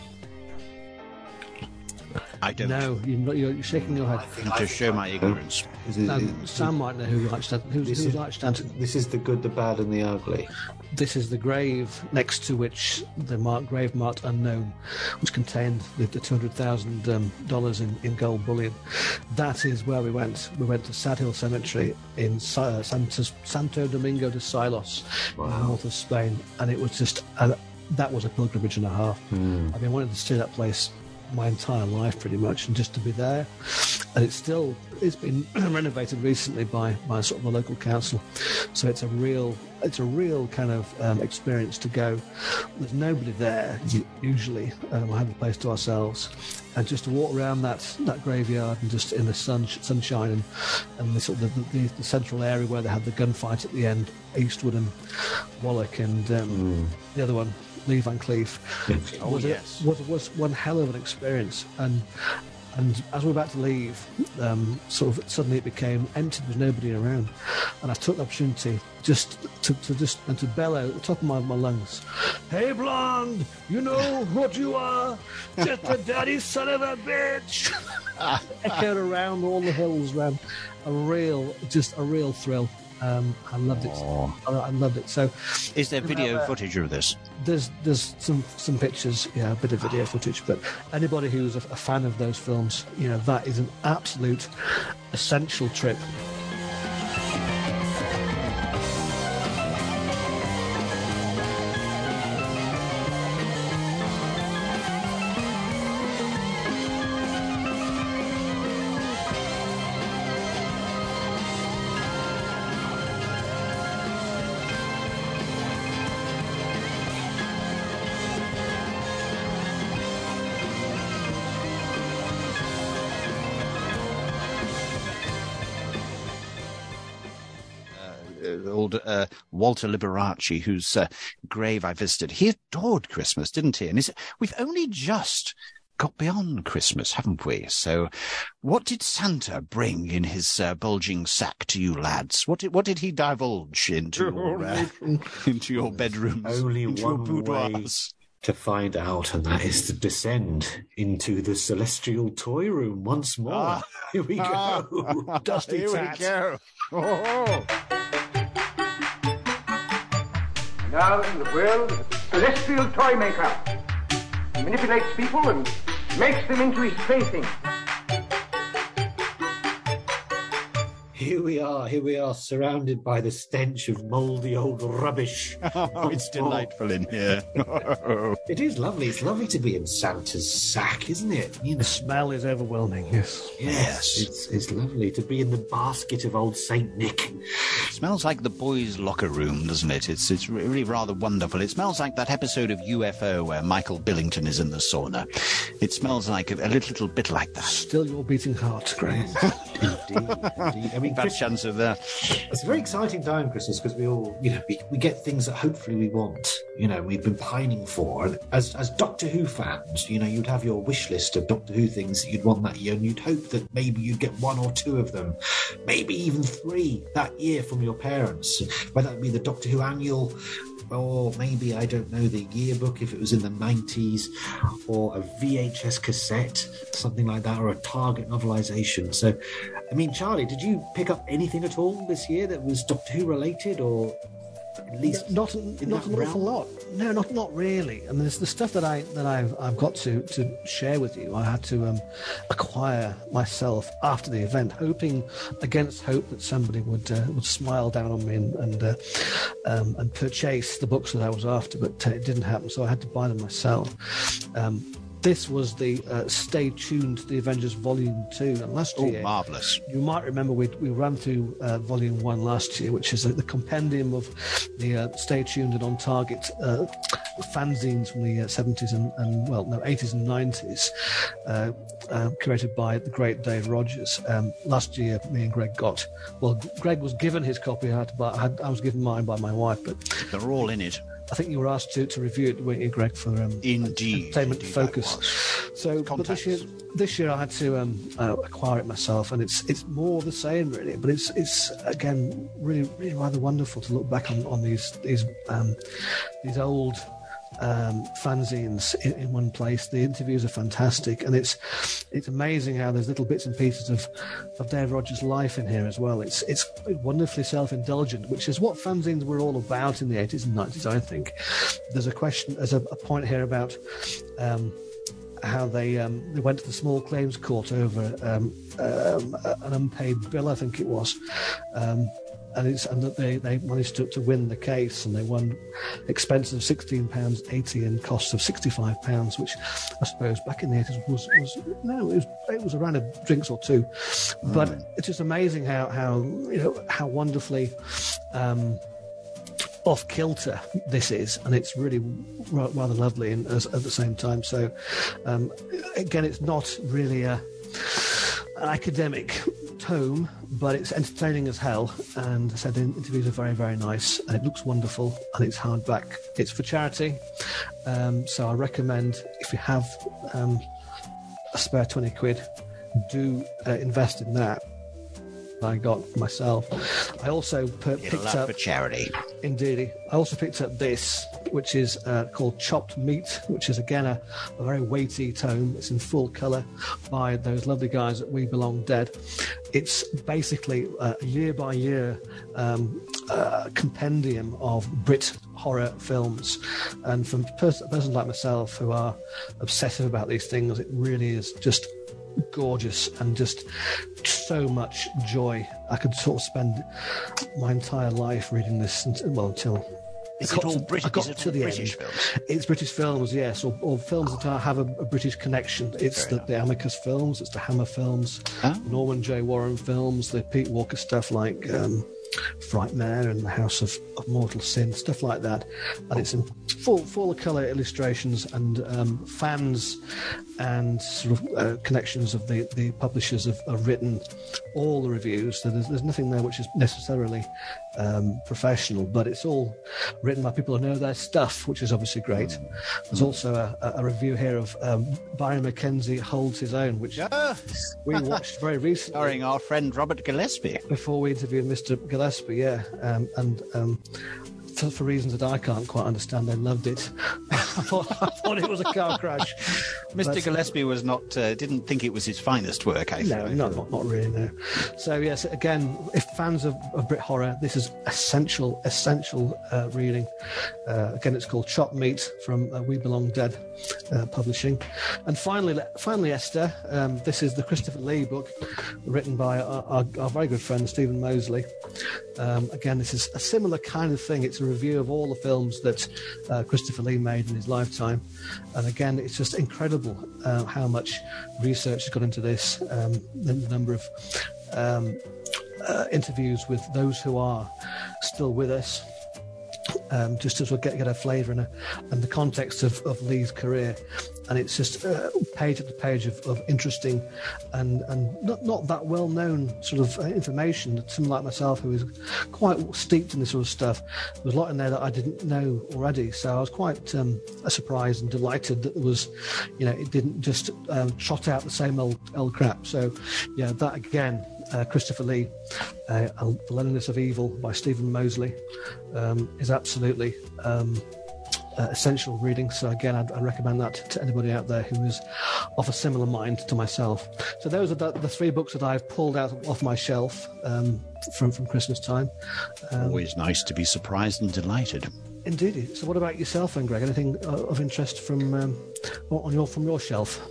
Speaker 3: I don't.
Speaker 4: No, you're, not, you're, you're shaking your head.
Speaker 3: To show my ignorance.
Speaker 2: Is it-
Speaker 4: No,
Speaker 2: it-
Speaker 4: Sam might know who Arch Stanton. Who's, who's
Speaker 2: is-
Speaker 4: Arch Stanton?
Speaker 2: this is the good, the bad, and the ugly.
Speaker 4: This is the grave next to which the mark, grave marked unknown, which contained the, the two hundred thousand um, dollars in, in gold bullion. That is where we went. We went to Sad Hill Cemetery in uh, Santos, Santo Domingo de Silos, in the north of Spain, and it was just uh, that was a pilgrimage and a half. I've been wanting to see that place my entire life pretty much and just to be there. And it's still it's been renovated recently by by sort of the local council. So it's a real it's a real kind of um, experience to go. There's nobody there usually um, we have the place to ourselves. And just to walk around that that graveyard and just in the sun sunshine and and the sort of the, the, the central area where they had the gunfight at the end Eastwood and Wallach and um, the other one Lee Van Cleef.
Speaker 3: Oh,
Speaker 4: was, a- was was one hell of an experience. And and as we were about to leave um, sort of suddenly it became empty. There was nobody around. And I took the opportunity just to, to just and to bellow at the top of my, my lungs hey blonde you know what you are. Just a daddy son of a bitch. Echoed around all the hills around a real just a real thrill um, I loved it I, I loved it so
Speaker 3: Is there video footage of this?
Speaker 4: there's there's some some pictures, yeah, a bit of video footage. But anybody who's a, a fan of those films, you know, that is an absolute essential trip.
Speaker 3: Uh, Walter Liberace, whose uh, grave I visited. He adored Christmas, didn't he? And is, we've only just got beyond Christmas, haven't we? So, what did Santa bring in his uh, bulging sack to you lads? What did what did he divulge into your uh, into your bedrooms?
Speaker 2: Only
Speaker 3: into your
Speaker 2: one
Speaker 3: boudoirs?
Speaker 2: to find out, and that is to descend into the celestial toy room once more.
Speaker 3: Ah.
Speaker 2: Here we go.
Speaker 4: Dusty
Speaker 3: Here we go. Oh.
Speaker 6: Now in the world, celestial toy maker. He manipulates people and makes them into his plaything.
Speaker 2: Here we are. Here we are, surrounded by the stench of mouldy old rubbish.
Speaker 3: Oh, it's delightful in here.
Speaker 2: It is lovely. It's lovely to be in Santa's sack, isn't it? You know,
Speaker 4: The smell is overwhelming. Yes.
Speaker 2: yes, it's it's lovely to be in the basket of old Saint Nick.
Speaker 3: smells like the boys' locker room, doesn't it? It's it's really rather wonderful. It smells like that episode of UFO where Michael Billington is in the sauna. It smells like a, a little, little bit like that.
Speaker 4: Still your beating heart, Graham.
Speaker 2: Indeed, indeed. I mean, mean,
Speaker 3: bad chance of that.
Speaker 2: It's a very exciting time, Christmas, because we all, you know, we, we get things that hopefully we want. You know, we've been pining for. And as as Doctor Who fans, you know, you'd have your wish list of Doctor Who things that you'd want that year, and you'd hope that maybe you'd get one or two of them, maybe even three that year from your parents. Whether it be the Doctor Who annual, or maybe I don't know the yearbook if it was in the nineties, or a VHS cassette, something like that, or a Target novelization. So, I mean, Charlie, did you pick up anything at all this year that was Doctor Who related, or at least
Speaker 4: not not an awful lot. No, not not really. And there's the stuff that I that I've I've got to to share with you. I had to um, acquire myself after the event, hoping against hope that somebody would uh, would smile down on me and and, uh, um, and purchase the books that I was after. But uh, it didn't happen, so I had to buy them myself. Um, this was the uh, Stay Tuned to the Avengers Volume 2. And last
Speaker 3: Oh,
Speaker 4: year,
Speaker 3: marvellous.
Speaker 4: you might remember we, we ran through uh, volume one last year, which is uh, the compendium of the uh, Stay Tuned and On Target uh, fanzines from the uh, 70s and, and, well, no, 80s and 90s, uh, uh, created by the great Dave Rogers. Um, last year, me and Greg got, well, Greg was given his copy, I, had to buy, I, had, I was given mine by my wife, but
Speaker 3: They're all in it.
Speaker 4: I think you were asked to, to review it, weren't you, Greg, for um,
Speaker 3: Indeed.
Speaker 4: Entertainment
Speaker 3: Indeed,
Speaker 4: Focus. So, but this year, this year I had to um, uh, acquire it myself, and it's it's more the same really. But it's it's again really really rather wonderful to look back on on these these um, these old um, fanzines in, in one place. The interviews are fantastic, and it's it's amazing how there's little bits and pieces of of Dave Rogers' life in here as well. It's it's wonderfully self-indulgent, which is what fanzines were all about in the 80s and 90s. I think there's a question, there's a, a point here about. Um, how they um, they went to the small claims court over um, um, an unpaid bill, I think it was, um, and it's and that they, they managed to, to win the case and they won expenses of sixteen pounds eighty and costs of sixty five pounds, which I suppose back in the eighties was was no it was it was a round of drinks or two, but it's just amazing how how you know how wonderfully. Um, off kilter this is, and it's really ra- rather lovely and as, at the same time. So, um, again, it's not really a an academic tome, but it's entertaining as hell. And I said the interviews are very, very nice, and it looks wonderful, and it's hardback. It's for charity, um, so I recommend if you have um, a spare twenty quid, do uh, invest in that. I got myself. I also per- picked up
Speaker 3: for charity.
Speaker 4: Indeed. I also picked up this, which is uh, called Chopped Meat, which is again a, a very weighty tome. It's in full colour by those lovely guys at We Belong Dead. It's basically uh, a year by year um, uh, compendium of Brit horror films. And from pers- persons like myself who are obsessive about these things, it really is just gorgeous and just so much joy. I could sort of spend my entire life reading this, until, well, until
Speaker 3: Is
Speaker 4: I
Speaker 3: it
Speaker 4: got
Speaker 3: all
Speaker 4: to-
Speaker 3: British?
Speaker 4: I got to the
Speaker 3: British
Speaker 4: end.
Speaker 3: films?
Speaker 4: It's British films, yes, or, or films that are, have a, a British connection. It's the, the Amicus films, it's the Hammer films,
Speaker 3: Ah.
Speaker 4: Norman J. Warren films, the Pete Walker stuff like um, Frightmare and the House of, of Mortal Sin, stuff like that. And it's in full of colour illustrations and um, fans and sort of uh, connections of the, the publishers have, have written all the reviews. So there's, there's nothing there which is necessarily um, professional, but it's all written by people who know their stuff, which is obviously great. There's also a, a- review here of um, Barry McKenzie Holds His Own, which
Speaker 3: Ah,
Speaker 4: we watched very recently
Speaker 3: starring our friend Robert Gillespie.
Speaker 4: before we interviewed Mr. Gillespie, yeah, um, and um, for, for reasons that I can't quite understand, they loved it. I thought, I thought it was a car crash.
Speaker 3: Mr.
Speaker 4: But-
Speaker 3: Gillespie was not uh, didn't think it was his finest work. I
Speaker 4: No, no, not, not really. No. So yes, again, if fans of, of Brit horror, this is essential, essential uh, reading. Uh, again, it's called Chop Meat from uh, We Belong Dead uh, Publishing. And finally, finally, Esther, um, this is the Christopher Lee book, written by our, our, our very good friend Stephen Mosley. Um, again, this is a similar kind of thing. It's a review of all the films that uh, Christopher Lee made in his lifetime. And again, it's just incredible uh, how much research has gone into this, um, the, the number of um, uh, interviews with those who are still with us. Um, just sort of get, get a flavour and, and the context of, of Lee's career. And it's just uh, page after page of, of interesting and, and not, not that well known sort of uh, information. Someone like myself who is quite steeped in this sort of stuff, there was a lot in there that I didn't know already. So I was quite um, surprised and delighted that it was, you know, it didn't just um, trot out the same old, old crap. So, yeah, that again uh, Christopher Lee, uh, The Loneliness of Evil by Stephen Mosley, um, is absolutely um, uh, essential reading. So again, I'd, I'd, recommend that to anybody out there who is of a similar mind to myself. So those are the, the three books that I've pulled out off my shelf um, from from Christmas time.
Speaker 3: Um, Always nice to be surprised and delighted.
Speaker 4: Indeed. So, what about yourself, then, Greg? Anything uh, of interest from um, on your from your shelf?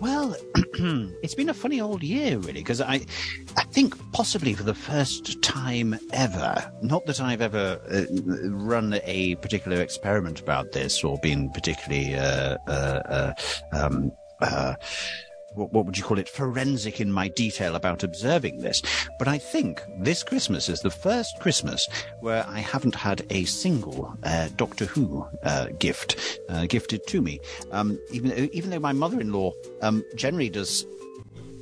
Speaker 3: Well, it's been a funny old year, really, because I, I think possibly for the first time ever, not that I've ever uh, run a particular experiment about this or been particularly uh, uh, uh um, uh, what, would you call it, forensic in my detail about observing this. But I think this Christmas is the first Christmas where I haven't had a single uh, Doctor Who uh, gift uh, gifted to me. Um, even, even though my mother-in-law um, generally does.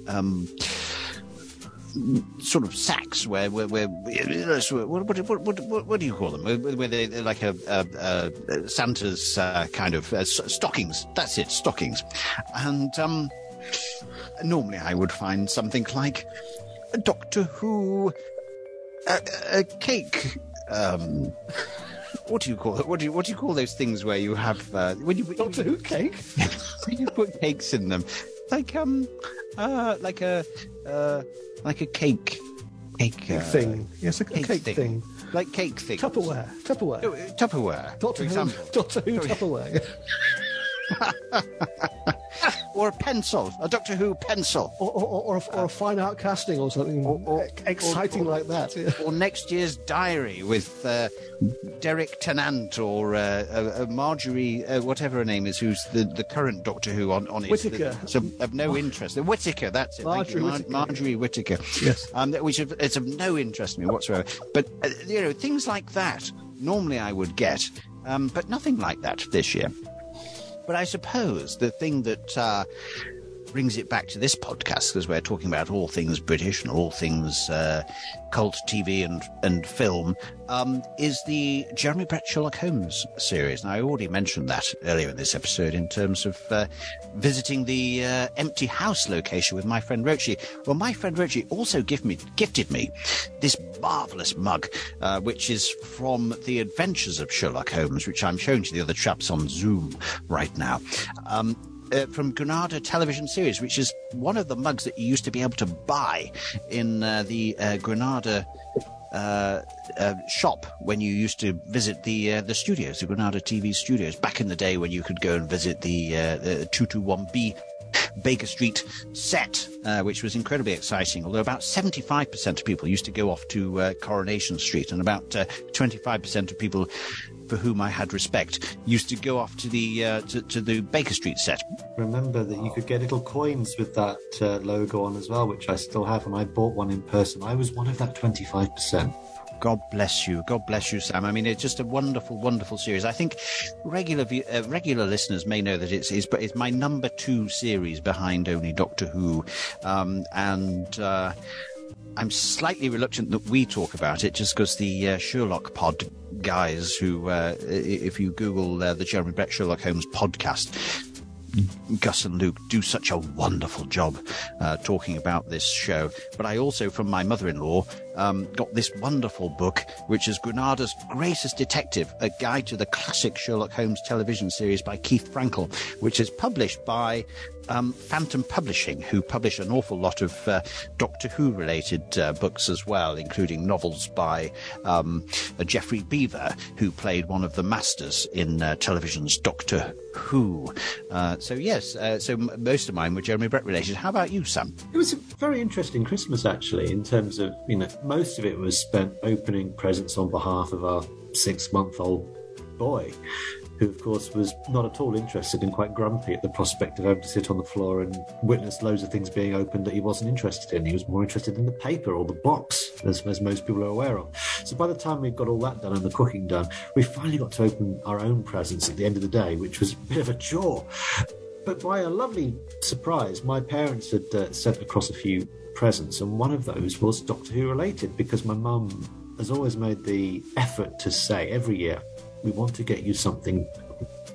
Speaker 3: Um, sort of sacks where where, where what, what, what, what, what do you call them? Where they like a, a, a Santa's uh, kind of uh, stockings. That's it, stockings. And um, Normally, I would find something like a Doctor Who, a, a cake. Um, what do you call it? What do you what do you call those things where you have uh, when you
Speaker 4: Doctor Who cake?
Speaker 3: when you put cakes in them, like um, uh, like a uh, like a cake. Cake uh,
Speaker 4: thing. Yes, a cake, cake thing. thing.
Speaker 3: Like cake thing.
Speaker 4: Tupperware. Tupperware. Oh,
Speaker 3: Tupperware.
Speaker 4: Doctor Who. Doctor Who Tupperware.
Speaker 3: or a pencil, a Doctor Who pencil,
Speaker 4: or, or, or, a, or a, fine art casting, or something or, exciting like that.
Speaker 3: Or next year's diary with uh, Derek Tennant or uh, uh, Marjorie, uh, whatever her name is, who's the, the current Doctor Who on, on it.
Speaker 4: Whittaker.
Speaker 3: So of no interest. The Whittaker, that's it.
Speaker 4: Marjorie
Speaker 3: Mar-
Speaker 4: Whittaker.
Speaker 3: Marjorie Whittaker.
Speaker 4: Yes.
Speaker 3: Um, which it's of no interest to me whatsoever. But uh, you know, things like that normally I would get, um, but nothing like that this year. But I suppose the thing that uh, brings it back to this podcast, because we're talking about all things British and all things uh, cult TV and, and film, um, is the Jeremy Brett Sherlock Holmes series. Now, I already mentioned that earlier in this episode in terms of uh, visiting the uh, empty house location with my friend Rochi. Well, my friend Rochi also give me, gifted me this marvellous mug, uh, which is from The Adventures of Sherlock Holmes, which I'm showing to the other chaps on Zoom right now. Um, uh, from Granada television series, which is one of the mugs that you used to be able to buy in uh, the uh, Granada uh, uh, shop when you used to visit the the studios, the Granada TV studios, back in the day when you could go and visit the, the 221B Baker Street set, uh, which was incredibly exciting. Although about 75% of people used to go off to uh, Coronation Street, and about uh, 25% of people for whom I had respect, used to go off to the uh, to, to, the Baker Street set.
Speaker 2: Remember that you could get little coins with that uh, logo on as well, which I still have, and I bought one in person. I was one of that twenty five percent.
Speaker 3: God bless you. God bless you, Sam. I mean, it's just a wonderful, wonderful series. I think regular uh, regular listeners may know that it's, it's, it's my number two series behind only Doctor Who, um, and. Uh, I'm slightly reluctant that we talk about it just because the uh, Sherlock pod guys who, uh, if you Google uh, the Jeremy Brett Sherlock Holmes podcast, Gus and Luke do such a wonderful job uh, talking about this show. But I also, from my mother-in-law, um, got this wonderful book, which is Granada's Greatest Detective, a guide to the classic Sherlock Holmes television series by Keith Frankel, which is published by um, Phantom Publishing, who publish an awful lot of uh, Doctor Who related uh, books as well, including novels by um, Geoffrey Beevers, who played one of the masters in uh, television's Doctor Who. Uh, so, yes, uh, so m- most of mine were Jeremy Brett related. How about you, Sam?
Speaker 2: It was a very interesting Christmas, actually, in terms of, you know, most of it was spent opening presents on behalf of our six month old boy who, of course, was not at all interested and quite grumpy at the prospect of having to sit on the floor and witness loads of things being opened that he wasn't interested in. He was more interested in the paper or the box, as, as most people are aware of. So by the time we'd got all that done and the cooking done, we finally got to open our own presents at the end of the day, which was a bit of a chore. But by a lovely surprise, my parents had uh, sent across a few presents, and one of those was Doctor Who related because my mum has always made the effort to say every year, we want to get you something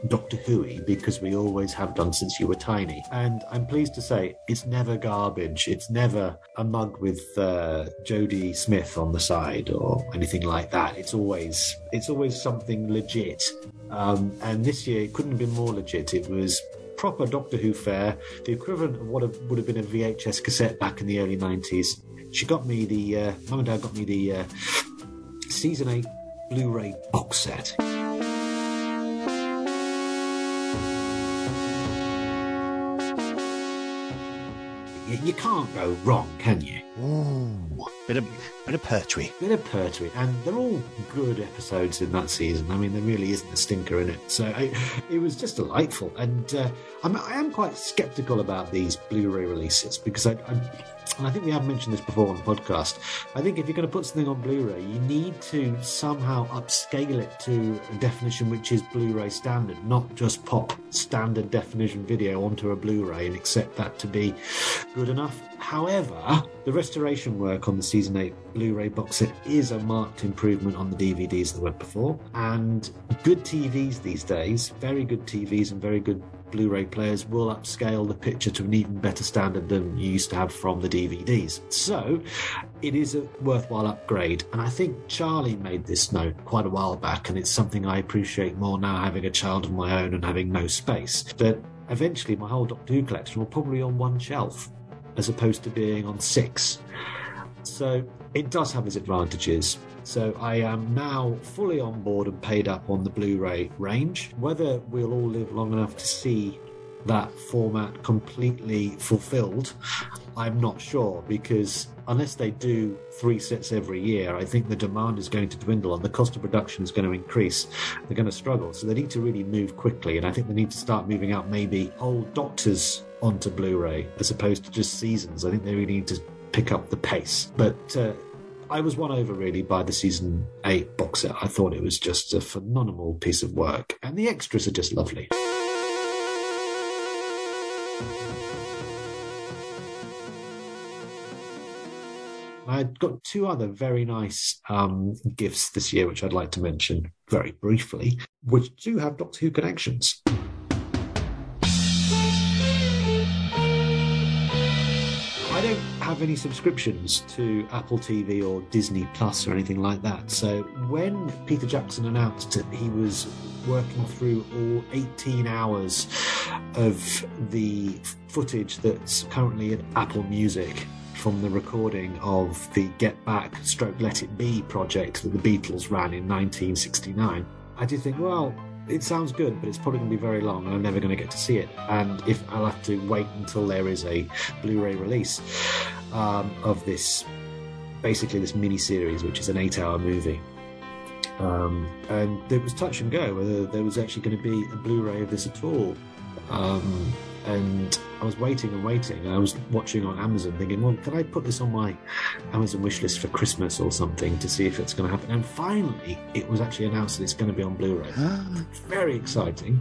Speaker 2: Doctor Who because we always have done since you were tiny. And I'm pleased to say it's never garbage. It's never a mug with uh, Jodie Smith on the side or anything like that. It's always it's always something legit. Um, and this year it couldn't have been more legit. It was proper Doctor Who fare, the equivalent of what would have been a VHS cassette back in the early 90s. She got me the, uh, mum and dad got me the uh, season 8 Blu ray box set. You, you can't go wrong, can you?
Speaker 3: Ooh, bit of bit of Pertwee.
Speaker 2: Bit of Pertwee, and they're all good episodes in that season. I mean, there really isn't a stinker in it. So I, it was just delightful, and uh, I'm, I am quite sceptical about these Blu-ray releases because I, I and I think we have mentioned this before on the podcast. I think if you're going to put something on Blu-ray, you need to somehow upscale it to a definition which is Blu-ray standard, not just pop standard definition video onto a Blu-ray and accept that to be good enough. However, the restoration work on the season 8 Blu-ray box set is a marked improvement on the DVDs that went before, and good TVs these days, very good TVs and very good Blu-ray players will upscale the picture to an even better standard than you used to have from the DVDs. So it is a worthwhile upgrade. And I think Charlie made this note quite a while back, and it's something I appreciate more now having a child of my own and having no space. That eventually my whole Doctor Who collection will probably be on one shelf as opposed to being on six. So it does have its advantages. So I am now fully on board and paid up on the Blu ray range. Whether we'll all live long enough to see that format completely fulfilled, I'm not sure because unless they do three sets every year, I think the demand is going to dwindle and the cost of production is going to increase. They're going to struggle. So they need to really move quickly. And I think they need to start moving out maybe old doctors onto Blu ray as opposed to just seasons. I think they really need to pick up the pace. But uh, I was won over really by the season eight box set. I thought it was just a phenomenal piece of work, and the extras are just lovely. I got two other very nice um, gifts this year, which I'd like to mention very briefly, which do have Doctor Who connections. Have any subscriptions to Apple TV or Disney Plus or anything like that. So when Peter Jackson announced that he was working through all 18 hours of the footage that's currently at Apple Music from the recording of the Get Back Stroke Let It Be project that the Beatles ran in 1969, I did think, well, it sounds good, but it's probably going to be very long, and I'm never going to get to see it. And if I'll have to wait until there is a Blu-ray release um, of this, basically this mini series, which is an eight-hour movie. Um, and it was touch and go whether there was actually going to be a Blu-ray of this at all. Um, and I was waiting and waiting, and I was watching on Amazon, thinking, "Well, can I put this on my Amazon wish list for Christmas or something to see if it's going to happen?" And finally, it was actually announced that it's going to be on Blu-ray. Very exciting.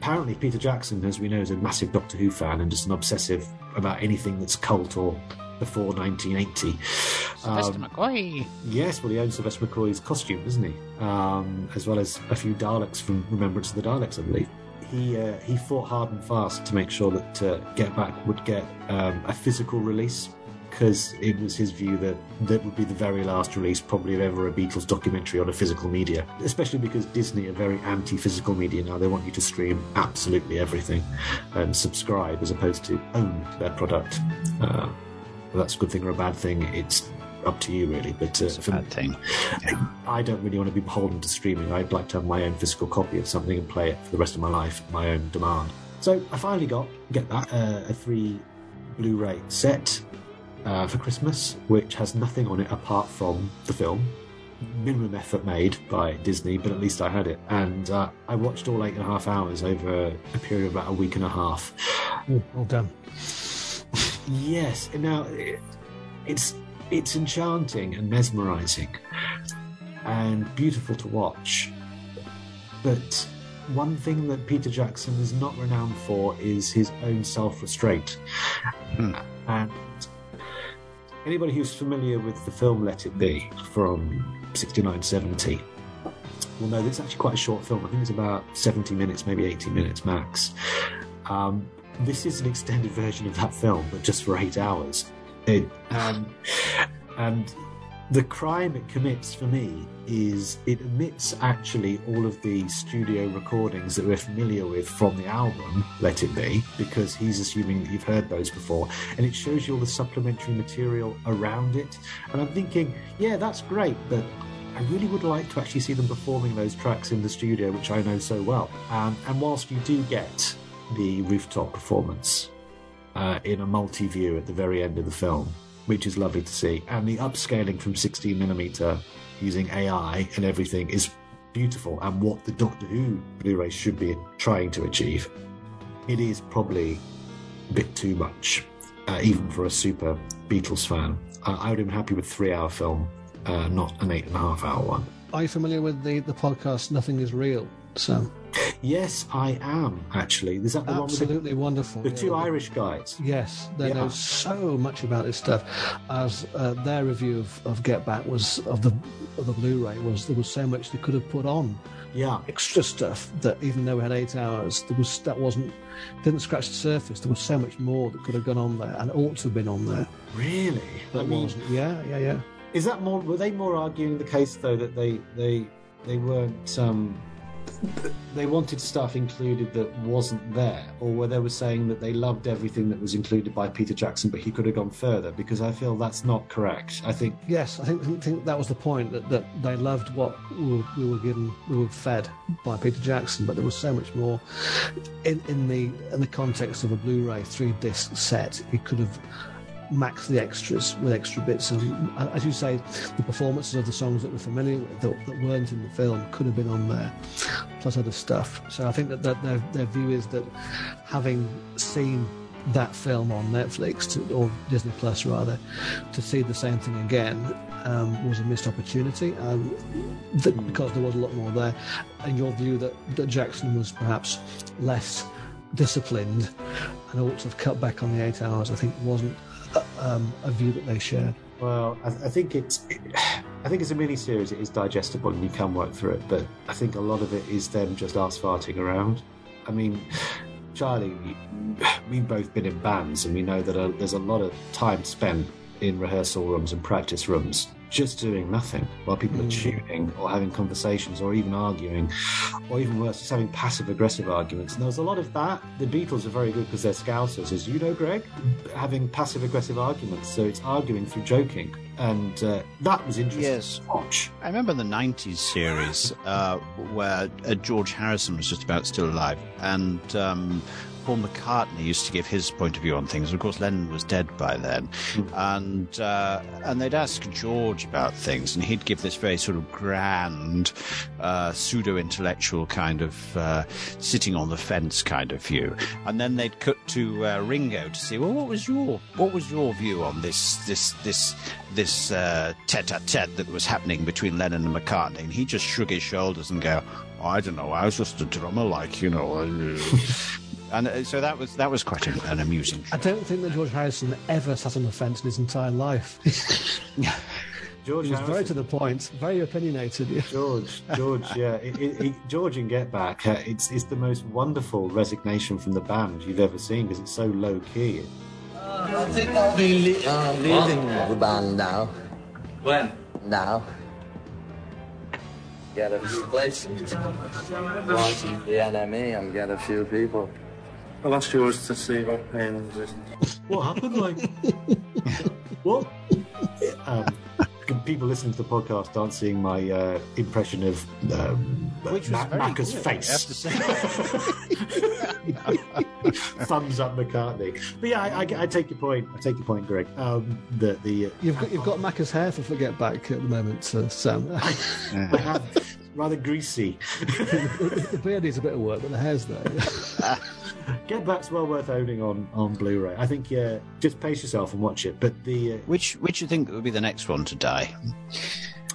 Speaker 2: Apparently, Peter Jackson, as we know, is a massive Doctor Who fan and just an obsessive about anything that's cult or before 1980.
Speaker 3: Sylvester
Speaker 2: Um,
Speaker 3: McCoy.
Speaker 2: Yes, well, he owns Sylvester McCoy's costume, doesn't he? Um, as well as a few Daleks from Remembrance of the Daleks, I believe. He uh, he fought hard and fast to make sure that uh, Get Back would get um, a physical release because it was his view that that would be the very last release, probably of ever a Beatles documentary on a physical media. Especially because Disney are very anti-physical media now. They want you to stream absolutely everything and subscribe as opposed to own their product. Uh, whether that's a good thing or a bad thing, it's up to you really. But uh,
Speaker 3: It's a
Speaker 2: for-
Speaker 3: bad thing.
Speaker 2: I don't really want to be beholden to streaming. I'd like to have my own physical copy of something and play it for the rest of my life at my own demand. So I finally got get that uh, a three Blu-ray set uh, for Christmas, which has nothing on it apart from the film. minimum effort made by Disney, but at least I had it. And uh, I watched all eight and a half hours over a period of about a week and a half.
Speaker 4: Ooh, well done.
Speaker 2: Yes, now it, it's it's enchanting and mesmerizing and beautiful to watch. But one thing that Peter Jackson is not renowned for is his own self-restraint. And anybody who's familiar with the film Let It Be from 69-70 will know that it's actually quite a short film. I think it's about 70 minutes, maybe 80 minutes max. Um, this is an extended version of that film, but just for eight hours. It, um, and the crime it commits for me is it omits actually all of the studio recordings that we're familiar with from the album Let It Be, because he's assuming that you've heard those before, and it shows you all the supplementary material around it. And I'm thinking, yeah, that's great, but I really would like to actually see them performing those tracks in the studio, which I know so well. Um, and whilst you do get the rooftop performance uh, in a multi view at the very end of the film, which is lovely to see, and the upscaling from 16mm using AI and everything is beautiful, and what the Doctor Who Blu ray should be trying to achieve. It is probably a bit too much, uh, even for a super Beatles fan. Uh, I would have been happy with three hour film, uh, not an eight and a half hour one.
Speaker 4: Are you familiar with the, the podcast Nothing is Real? So,
Speaker 2: Yes, I am actually. Is that the one with the,
Speaker 4: absolutely wonderful.
Speaker 2: the
Speaker 4: yeah.
Speaker 2: two Irish guys?
Speaker 4: Yes, they
Speaker 2: Yeah.
Speaker 4: know so much about this stuff. As uh, their review of, of Get Back was of the of the Blu-ray was there was so much they could have put on
Speaker 2: Yeah.
Speaker 4: extra stuff that even though we had eight hours, there was that wasn't didn't scratch the surface. There was so much more that could have gone on there and ought to have been on there.
Speaker 2: Really?
Speaker 4: That
Speaker 2: I mean,
Speaker 4: wasn't. Yeah, yeah, yeah.
Speaker 2: is that more? Were they more arguing the case though that they they they weren't um, they wanted stuff included that wasn't there, or where they were saying that they loved everything that was included by Peter Jackson, but he could have gone further? Because I feel that's not correct. I think
Speaker 4: Yes, I think, think that was the point that, that they loved what we were, we were given, we were fed by Peter Jackson, but there was so much more in, in the in the context of a Blu-ray three disc set. He could have maxed the extras with extra bits, and as you say, the performances of the songs that we're familiar with that, that weren't in the film could have been on there, plus other stuff. So I think that, that their their view is that having seen that film on Netflix to, or Disney Plus rather, to see the same thing again um, was a missed opportunity um, th- because there was a lot more there. And your view that, that Jackson was perhaps less disciplined and ought to have cut back on the eight hours, I think wasn't um, a view that they shared.
Speaker 2: Well, I, I think it's, I think it's a mini series. It is digestible and you can work through it. But I think a lot of it is them just ass farting around. I mean, Charlie, we've both been in bands and we know that uh there's a lot of time spent in rehearsal rooms and practice rooms just doing nothing while people are tuning or having conversations or even arguing or even worse just having passive aggressive arguments. And there was a lot of that. The beatles are very good because they're scousers as you know greg having passive aggressive arguments. So it's arguing through joking. And uh, that was interesting
Speaker 3: Yes.
Speaker 2: to watch.
Speaker 3: I remember the 90s series uh, where uh, George Harrison was just about still alive, and um, Paul McCartney used to give his point of view on things. Of course, Lennon was dead by then, and uh, and they'd ask George about things, and he'd give this very sort of grand, uh, pseudo-intellectual kind of uh, sitting on the fence kind of view, and then they'd cut to uh, Ringo to see, well, what was your what was your view on this this this this uh, tete-a-tete that was happening between Lennon and McCartney, and he just shrug his shoulders and go, "I don't know, I was just a drummer, like you know." Uh," and uh, so that was that was quite an, an amusing.
Speaker 4: I don't think that George Harrison ever sat on the fence in his entire life.
Speaker 2: george
Speaker 4: he was very to the point, very opinionated. Yeah.
Speaker 2: George, George, yeah, it, it, it, George and Get Back, uh, it's it's the most wonderful resignation from the band you've ever seen because it's so low key.
Speaker 7: I think I'll be le- uh, leaving the band now.
Speaker 8: When?
Speaker 7: Now. Get a few places. Watching the enemy and get a few people.
Speaker 8: Well, that's yours to see what and
Speaker 2: What happened? Like what? Um, people listening to the podcast aren't seeing my uh, impression of um,
Speaker 3: Which was
Speaker 2: Ma- Macca's
Speaker 3: good, I have
Speaker 2: face.
Speaker 3: to say.
Speaker 2: Thumbs up McCartney. But yeah, I, I, I take your point. I take your point, Greg. Um, that the uh,
Speaker 4: You've got, you've got Macca's hair for Forget Back at the moment, uh, Sam.
Speaker 2: rather greasy.
Speaker 4: the beard needs a bit of work, but the hair's there.
Speaker 2: Get Back's well worth owning on, on Blu-ray. I think yeah, just pace yourself and watch it. But the uh,
Speaker 3: which which you think would be the next one to die?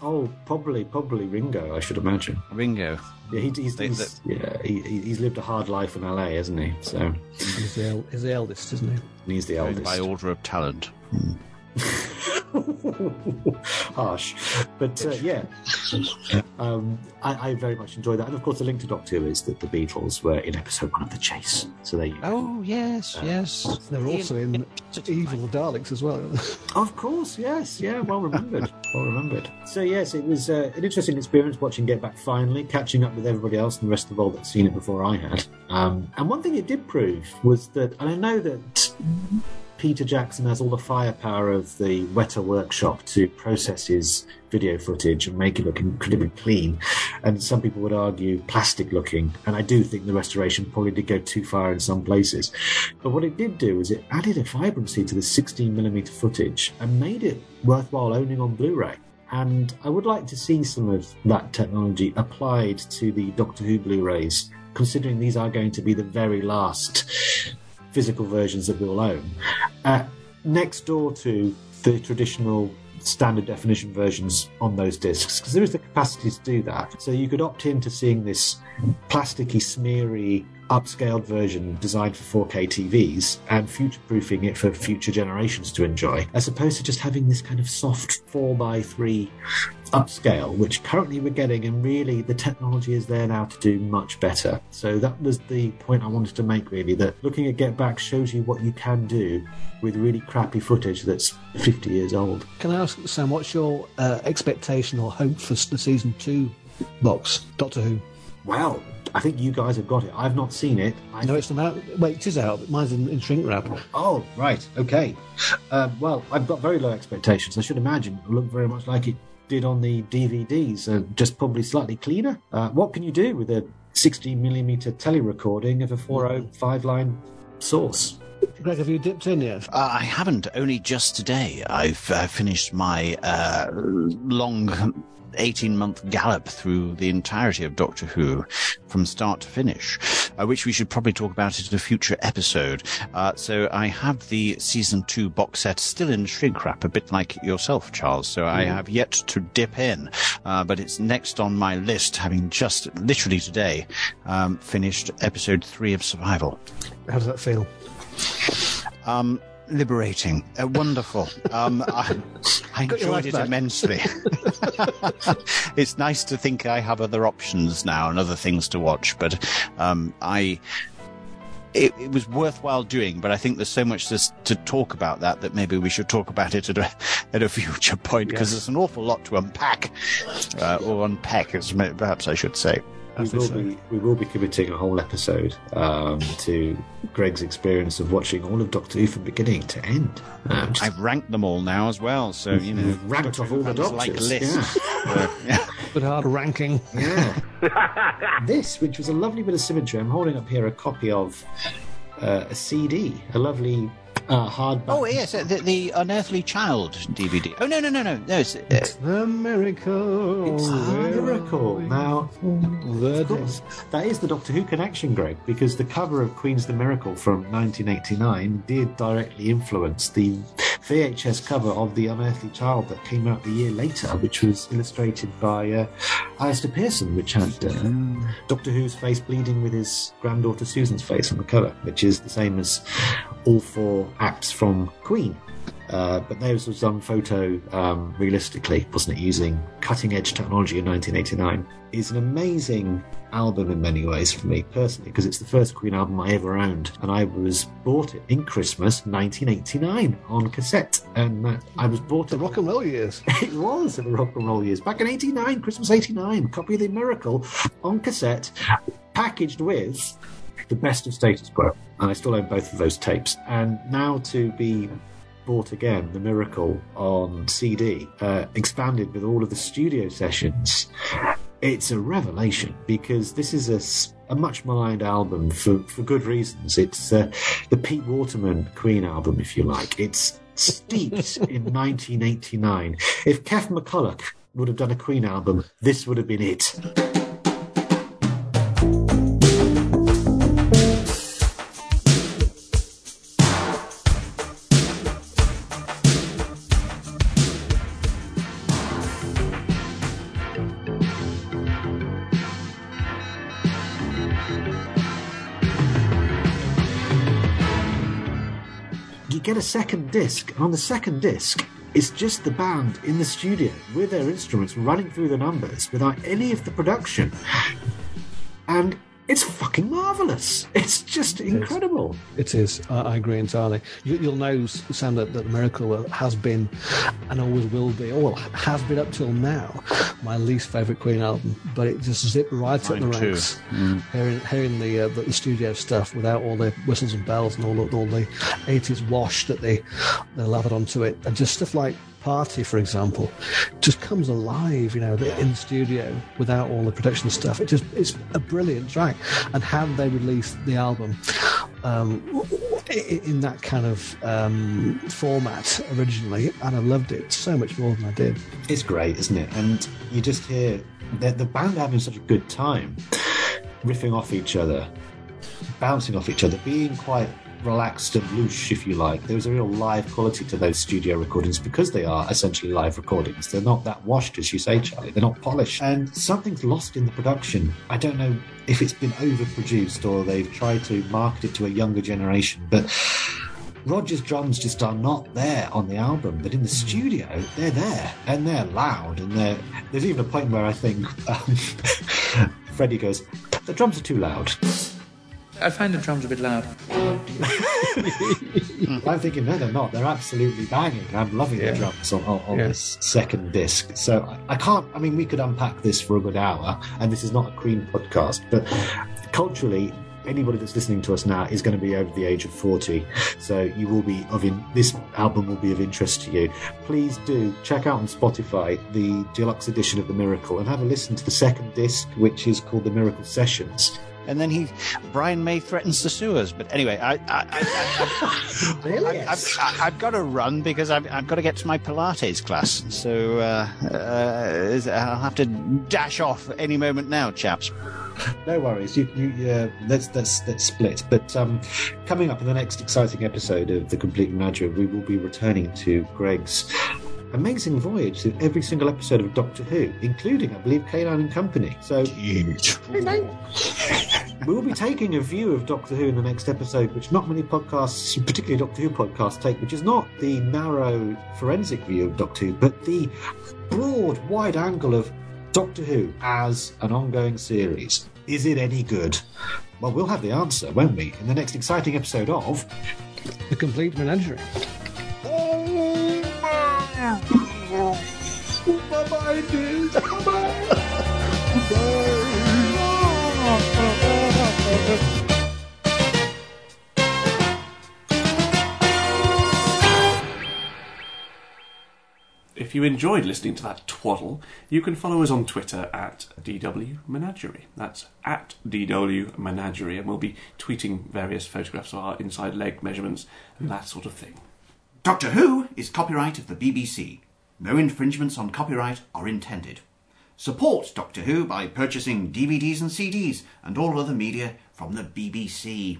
Speaker 2: oh, probably probably Ringo, I should imagine.
Speaker 3: Ringo.
Speaker 2: Yeah, he, he's,
Speaker 3: They-
Speaker 2: he's yeah he, he- he's lived a hard life in LA, hasn't he? So
Speaker 4: he's, the, el- he's the eldest, isn't he?
Speaker 2: he's the eldest.
Speaker 3: by order of talent.
Speaker 2: Harsh, but uh, yeah, um, I, I very much enjoy that. And of course, the link to Doctor is that the Beatles were in episode one of The Chase. So there you go.
Speaker 3: Oh yes, yes.
Speaker 4: They're also in Evil Daleks as well.
Speaker 2: Of course, yes, yeah, well remembered, well remembered. So yes, it was uh, an interesting experience watching Get Back finally, catching up with everybody else and the rest of the world that's seen it before I had. Um, and one thing it did prove was that, and I know that Peter Jackson has all the firepower of the Weta workshop to process his video footage and make it look incredibly clean. And some people would argue plastic looking. And I do think the restoration probably did go too far in some places. But what it did do is it added a vibrancy to the 16mm footage and made it worthwhile owning on Blu ray. And I would like to see some of that technology applied to the Doctor Who Blu rays, considering these are going to be the very last physical versions that we'll own. Uh, next door to the traditional standard definition versions on those discs, because there is the capacity to do that. So you could opt into seeing this plasticky, smeary, upscaled version designed for 4K TVs and future proofing it for future generations to enjoy, as opposed to just having this kind of soft 4x3 upscale, which currently we're getting, and really the technology is there now to do much better. So that was the point I wanted to make, really, that looking at Get Back shows you what you can do with really crappy footage that's 50 years old.
Speaker 4: Can I ask, Sam, what's your uh, expectation or hope for the season two box, Doctor Who?
Speaker 2: Well, I think you guys have got it. I've not seen it. I
Speaker 4: No, it's not out. Wait, it is out. but Mine's in, in shrink wrap.
Speaker 2: Oh, right. Okay. Um, well, I've got very low expectations. I should imagine it looked very much like it did on the DVDs, uh, just probably slightly cleaner. Uh, what can you do with a 16 millimeter tele recording of a 405 line source?
Speaker 4: Greg, have you dipped in yet?
Speaker 3: Uh, I haven't. Only just today. I've uh, finished my uh, long. 18 month gallop through the entirety of Doctor Who from start to finish, uh, which we should probably talk about in a future episode. Uh, so I have the season two box set still in shrink wrap, a bit like yourself, Charles. So I have yet to dip in, uh, but it's next on my list, having just literally today um, finished episode three of Survival.
Speaker 4: How does that feel?
Speaker 3: Um, liberating, uh, wonderful. Um, I, I enjoyed it
Speaker 4: back.
Speaker 3: immensely. it's nice to think I have other options now and other things to watch, but um, I. It, it was worthwhile doing, but I think there's so much to, to talk about that that maybe we should talk about it at a, at a future point because there's an awful lot to unpack, uh, or unpack, as perhaps I should say.
Speaker 2: We will,
Speaker 4: say.
Speaker 2: be, we will be committing a whole episode um, to Greg's experience of watching all of Doctor Who from beginning to end. Um, just
Speaker 3: I've ranked them all now as well, so you know,
Speaker 2: You've ranked
Speaker 3: Doctor
Speaker 2: off all the
Speaker 3: Who fans like
Speaker 2: doctors,
Speaker 3: lists. Uh, yeah.
Speaker 4: Good hard ranking.
Speaker 2: Yeah. this, which was a lovely bit of symmetry, I'm holding up here a copy of uh, a CD, a lovely uh, hardback.
Speaker 3: Oh yes, uh, the, the Unearthly Child DVD. Oh no no no no no! It's, uh,
Speaker 4: The miracle.
Speaker 2: It's a miracle. Now,
Speaker 4: The
Speaker 2: of course, that is the Doctor Who connection, Greg, because the cover of Queen's the Miracle from 1989 did directly influence the VHS cover of The Unearthly Child that came out the year later, which was illustrated by uh, Alister Pearson, which had uh, Doctor Who's face bleeding with his granddaughter Susan's face on the cover, which is the same as all four acts from Queen. Uh, but theirs was done photo um, realistically, wasn't it? Using cutting edge technology in 1989. Is an amazing album in many ways for me personally because it's the first Queen album I ever owned, and I was bought it in Christmas 1989 on cassette, and uh, I was bought
Speaker 4: The
Speaker 2: it.
Speaker 4: rock and roll years.
Speaker 2: It was in the rock and roll years back in '89, Christmas '89. Copy of the Miracle on cassette, packaged with the best of status quo, and I still own both of those tapes. And now to be bought again The Miracle on CD, uh, expanded with all of the studio sessions, it's a revelation because this is a, a much maligned album for, for good reasons. It's uh, the Pete Waterman Queen album, if you like. It's steeped in 1989. If Kev McCulloch would have done a Queen album, this would have been it. A second disc, and on the second disc, it's just the band in the studio with their instruments running through the numbers without any of the production. And it's fucking marvelous. It's just incredible.
Speaker 4: It is. I, I agree entirely. You, you'll know, Sam, that, that Miracle has been and always will be, or has been up till now, my least favourite Queen album. But it just zipped right up the
Speaker 3: too.
Speaker 4: ranks. Hearing, hearing the, uh, the the studio stuff without all the whistles and bells and all the, all the 80s wash that they they lathered onto it, and just stuff like Party, for example, just comes alive, you know, in the studio without all the production stuff. It just it's a brilliant track. And had they released the album um, in that kind of um, format originally, and I loved it so much more than I did.
Speaker 2: It's great, isn't it? And you just hear the, the band having such a good time, riffing off each other, bouncing off each other, being quite relaxed and loose, if you like. There's a real live quality to those studio recordings because they are essentially live recordings. They're not that washed, as you say, Charlie. They're not polished. And something's lost in the production. I don't know if it's been overproduced or they've tried to market it to a younger generation, but. Roger's drums just are not there on the album, but in the studio, they're there and they're loud. And they're, there's even a point where I think um, Freddie goes, The drums are too loud.
Speaker 8: I find the drums a bit loud.
Speaker 2: I'm thinking, no, they're not. They're absolutely banging. I'm loving
Speaker 4: Yeah.
Speaker 2: the drums on, on,
Speaker 4: Yeah.
Speaker 2: this second disc. So I, I can't, I mean, we could unpack this for a good hour, and this is not a Queen podcast, but culturally, anybody that's listening to us now is going to be over the age of 40 so you will be of in this album will be of interest to you please do check out on spotify the deluxe edition of the miracle and have a listen to the second disc which is called the miracle sessions
Speaker 3: And then he, Brian May threatens to sue us. But anyway, I, I, I,
Speaker 4: Really?
Speaker 3: I, I've, I've got to run because I've, I've got to get to my Pilates class. So uh, uh, I'll have to dash off any moment now, chaps.
Speaker 2: No worries. You, you, uh, let's let's let's split. But um, coming up in the next exciting episode of the Complete Menagerie, we will be returning to Greg's amazing voyage through every single episode of Doctor Who, including, I believe, K-9 and Company. So Huge. we will be taking a view of Doctor Who in the next episode, which not many podcasts, particularly Doctor Who podcasts, take, which is not the narrow forensic view of Doctor Who, but the broad, wide angle of Doctor Who as an ongoing series. Is it any good? Well, we'll have the answer, won't we, in the next exciting episode of.
Speaker 4: The complete menagerie.
Speaker 2: Bye-bye, dudes. Bye-bye.
Speaker 9: If you enjoyed listening to that twaddle, you can follow us on Twitter at DW Menagerie. That's at DW Menagerie, and we'll be tweeting various photographs of our inside leg measurements and that sort of thing.
Speaker 10: Doctor Who is copyright of the BBC. No infringements on copyright are intended. Support Doctor Who by purchasing DVDs and CDs and all other media from the BBC.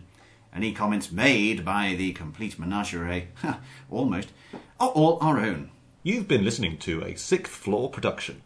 Speaker 10: Any comments made by the complete menagerie, almost, are all our own.
Speaker 11: You've been listening to a sixth floor production.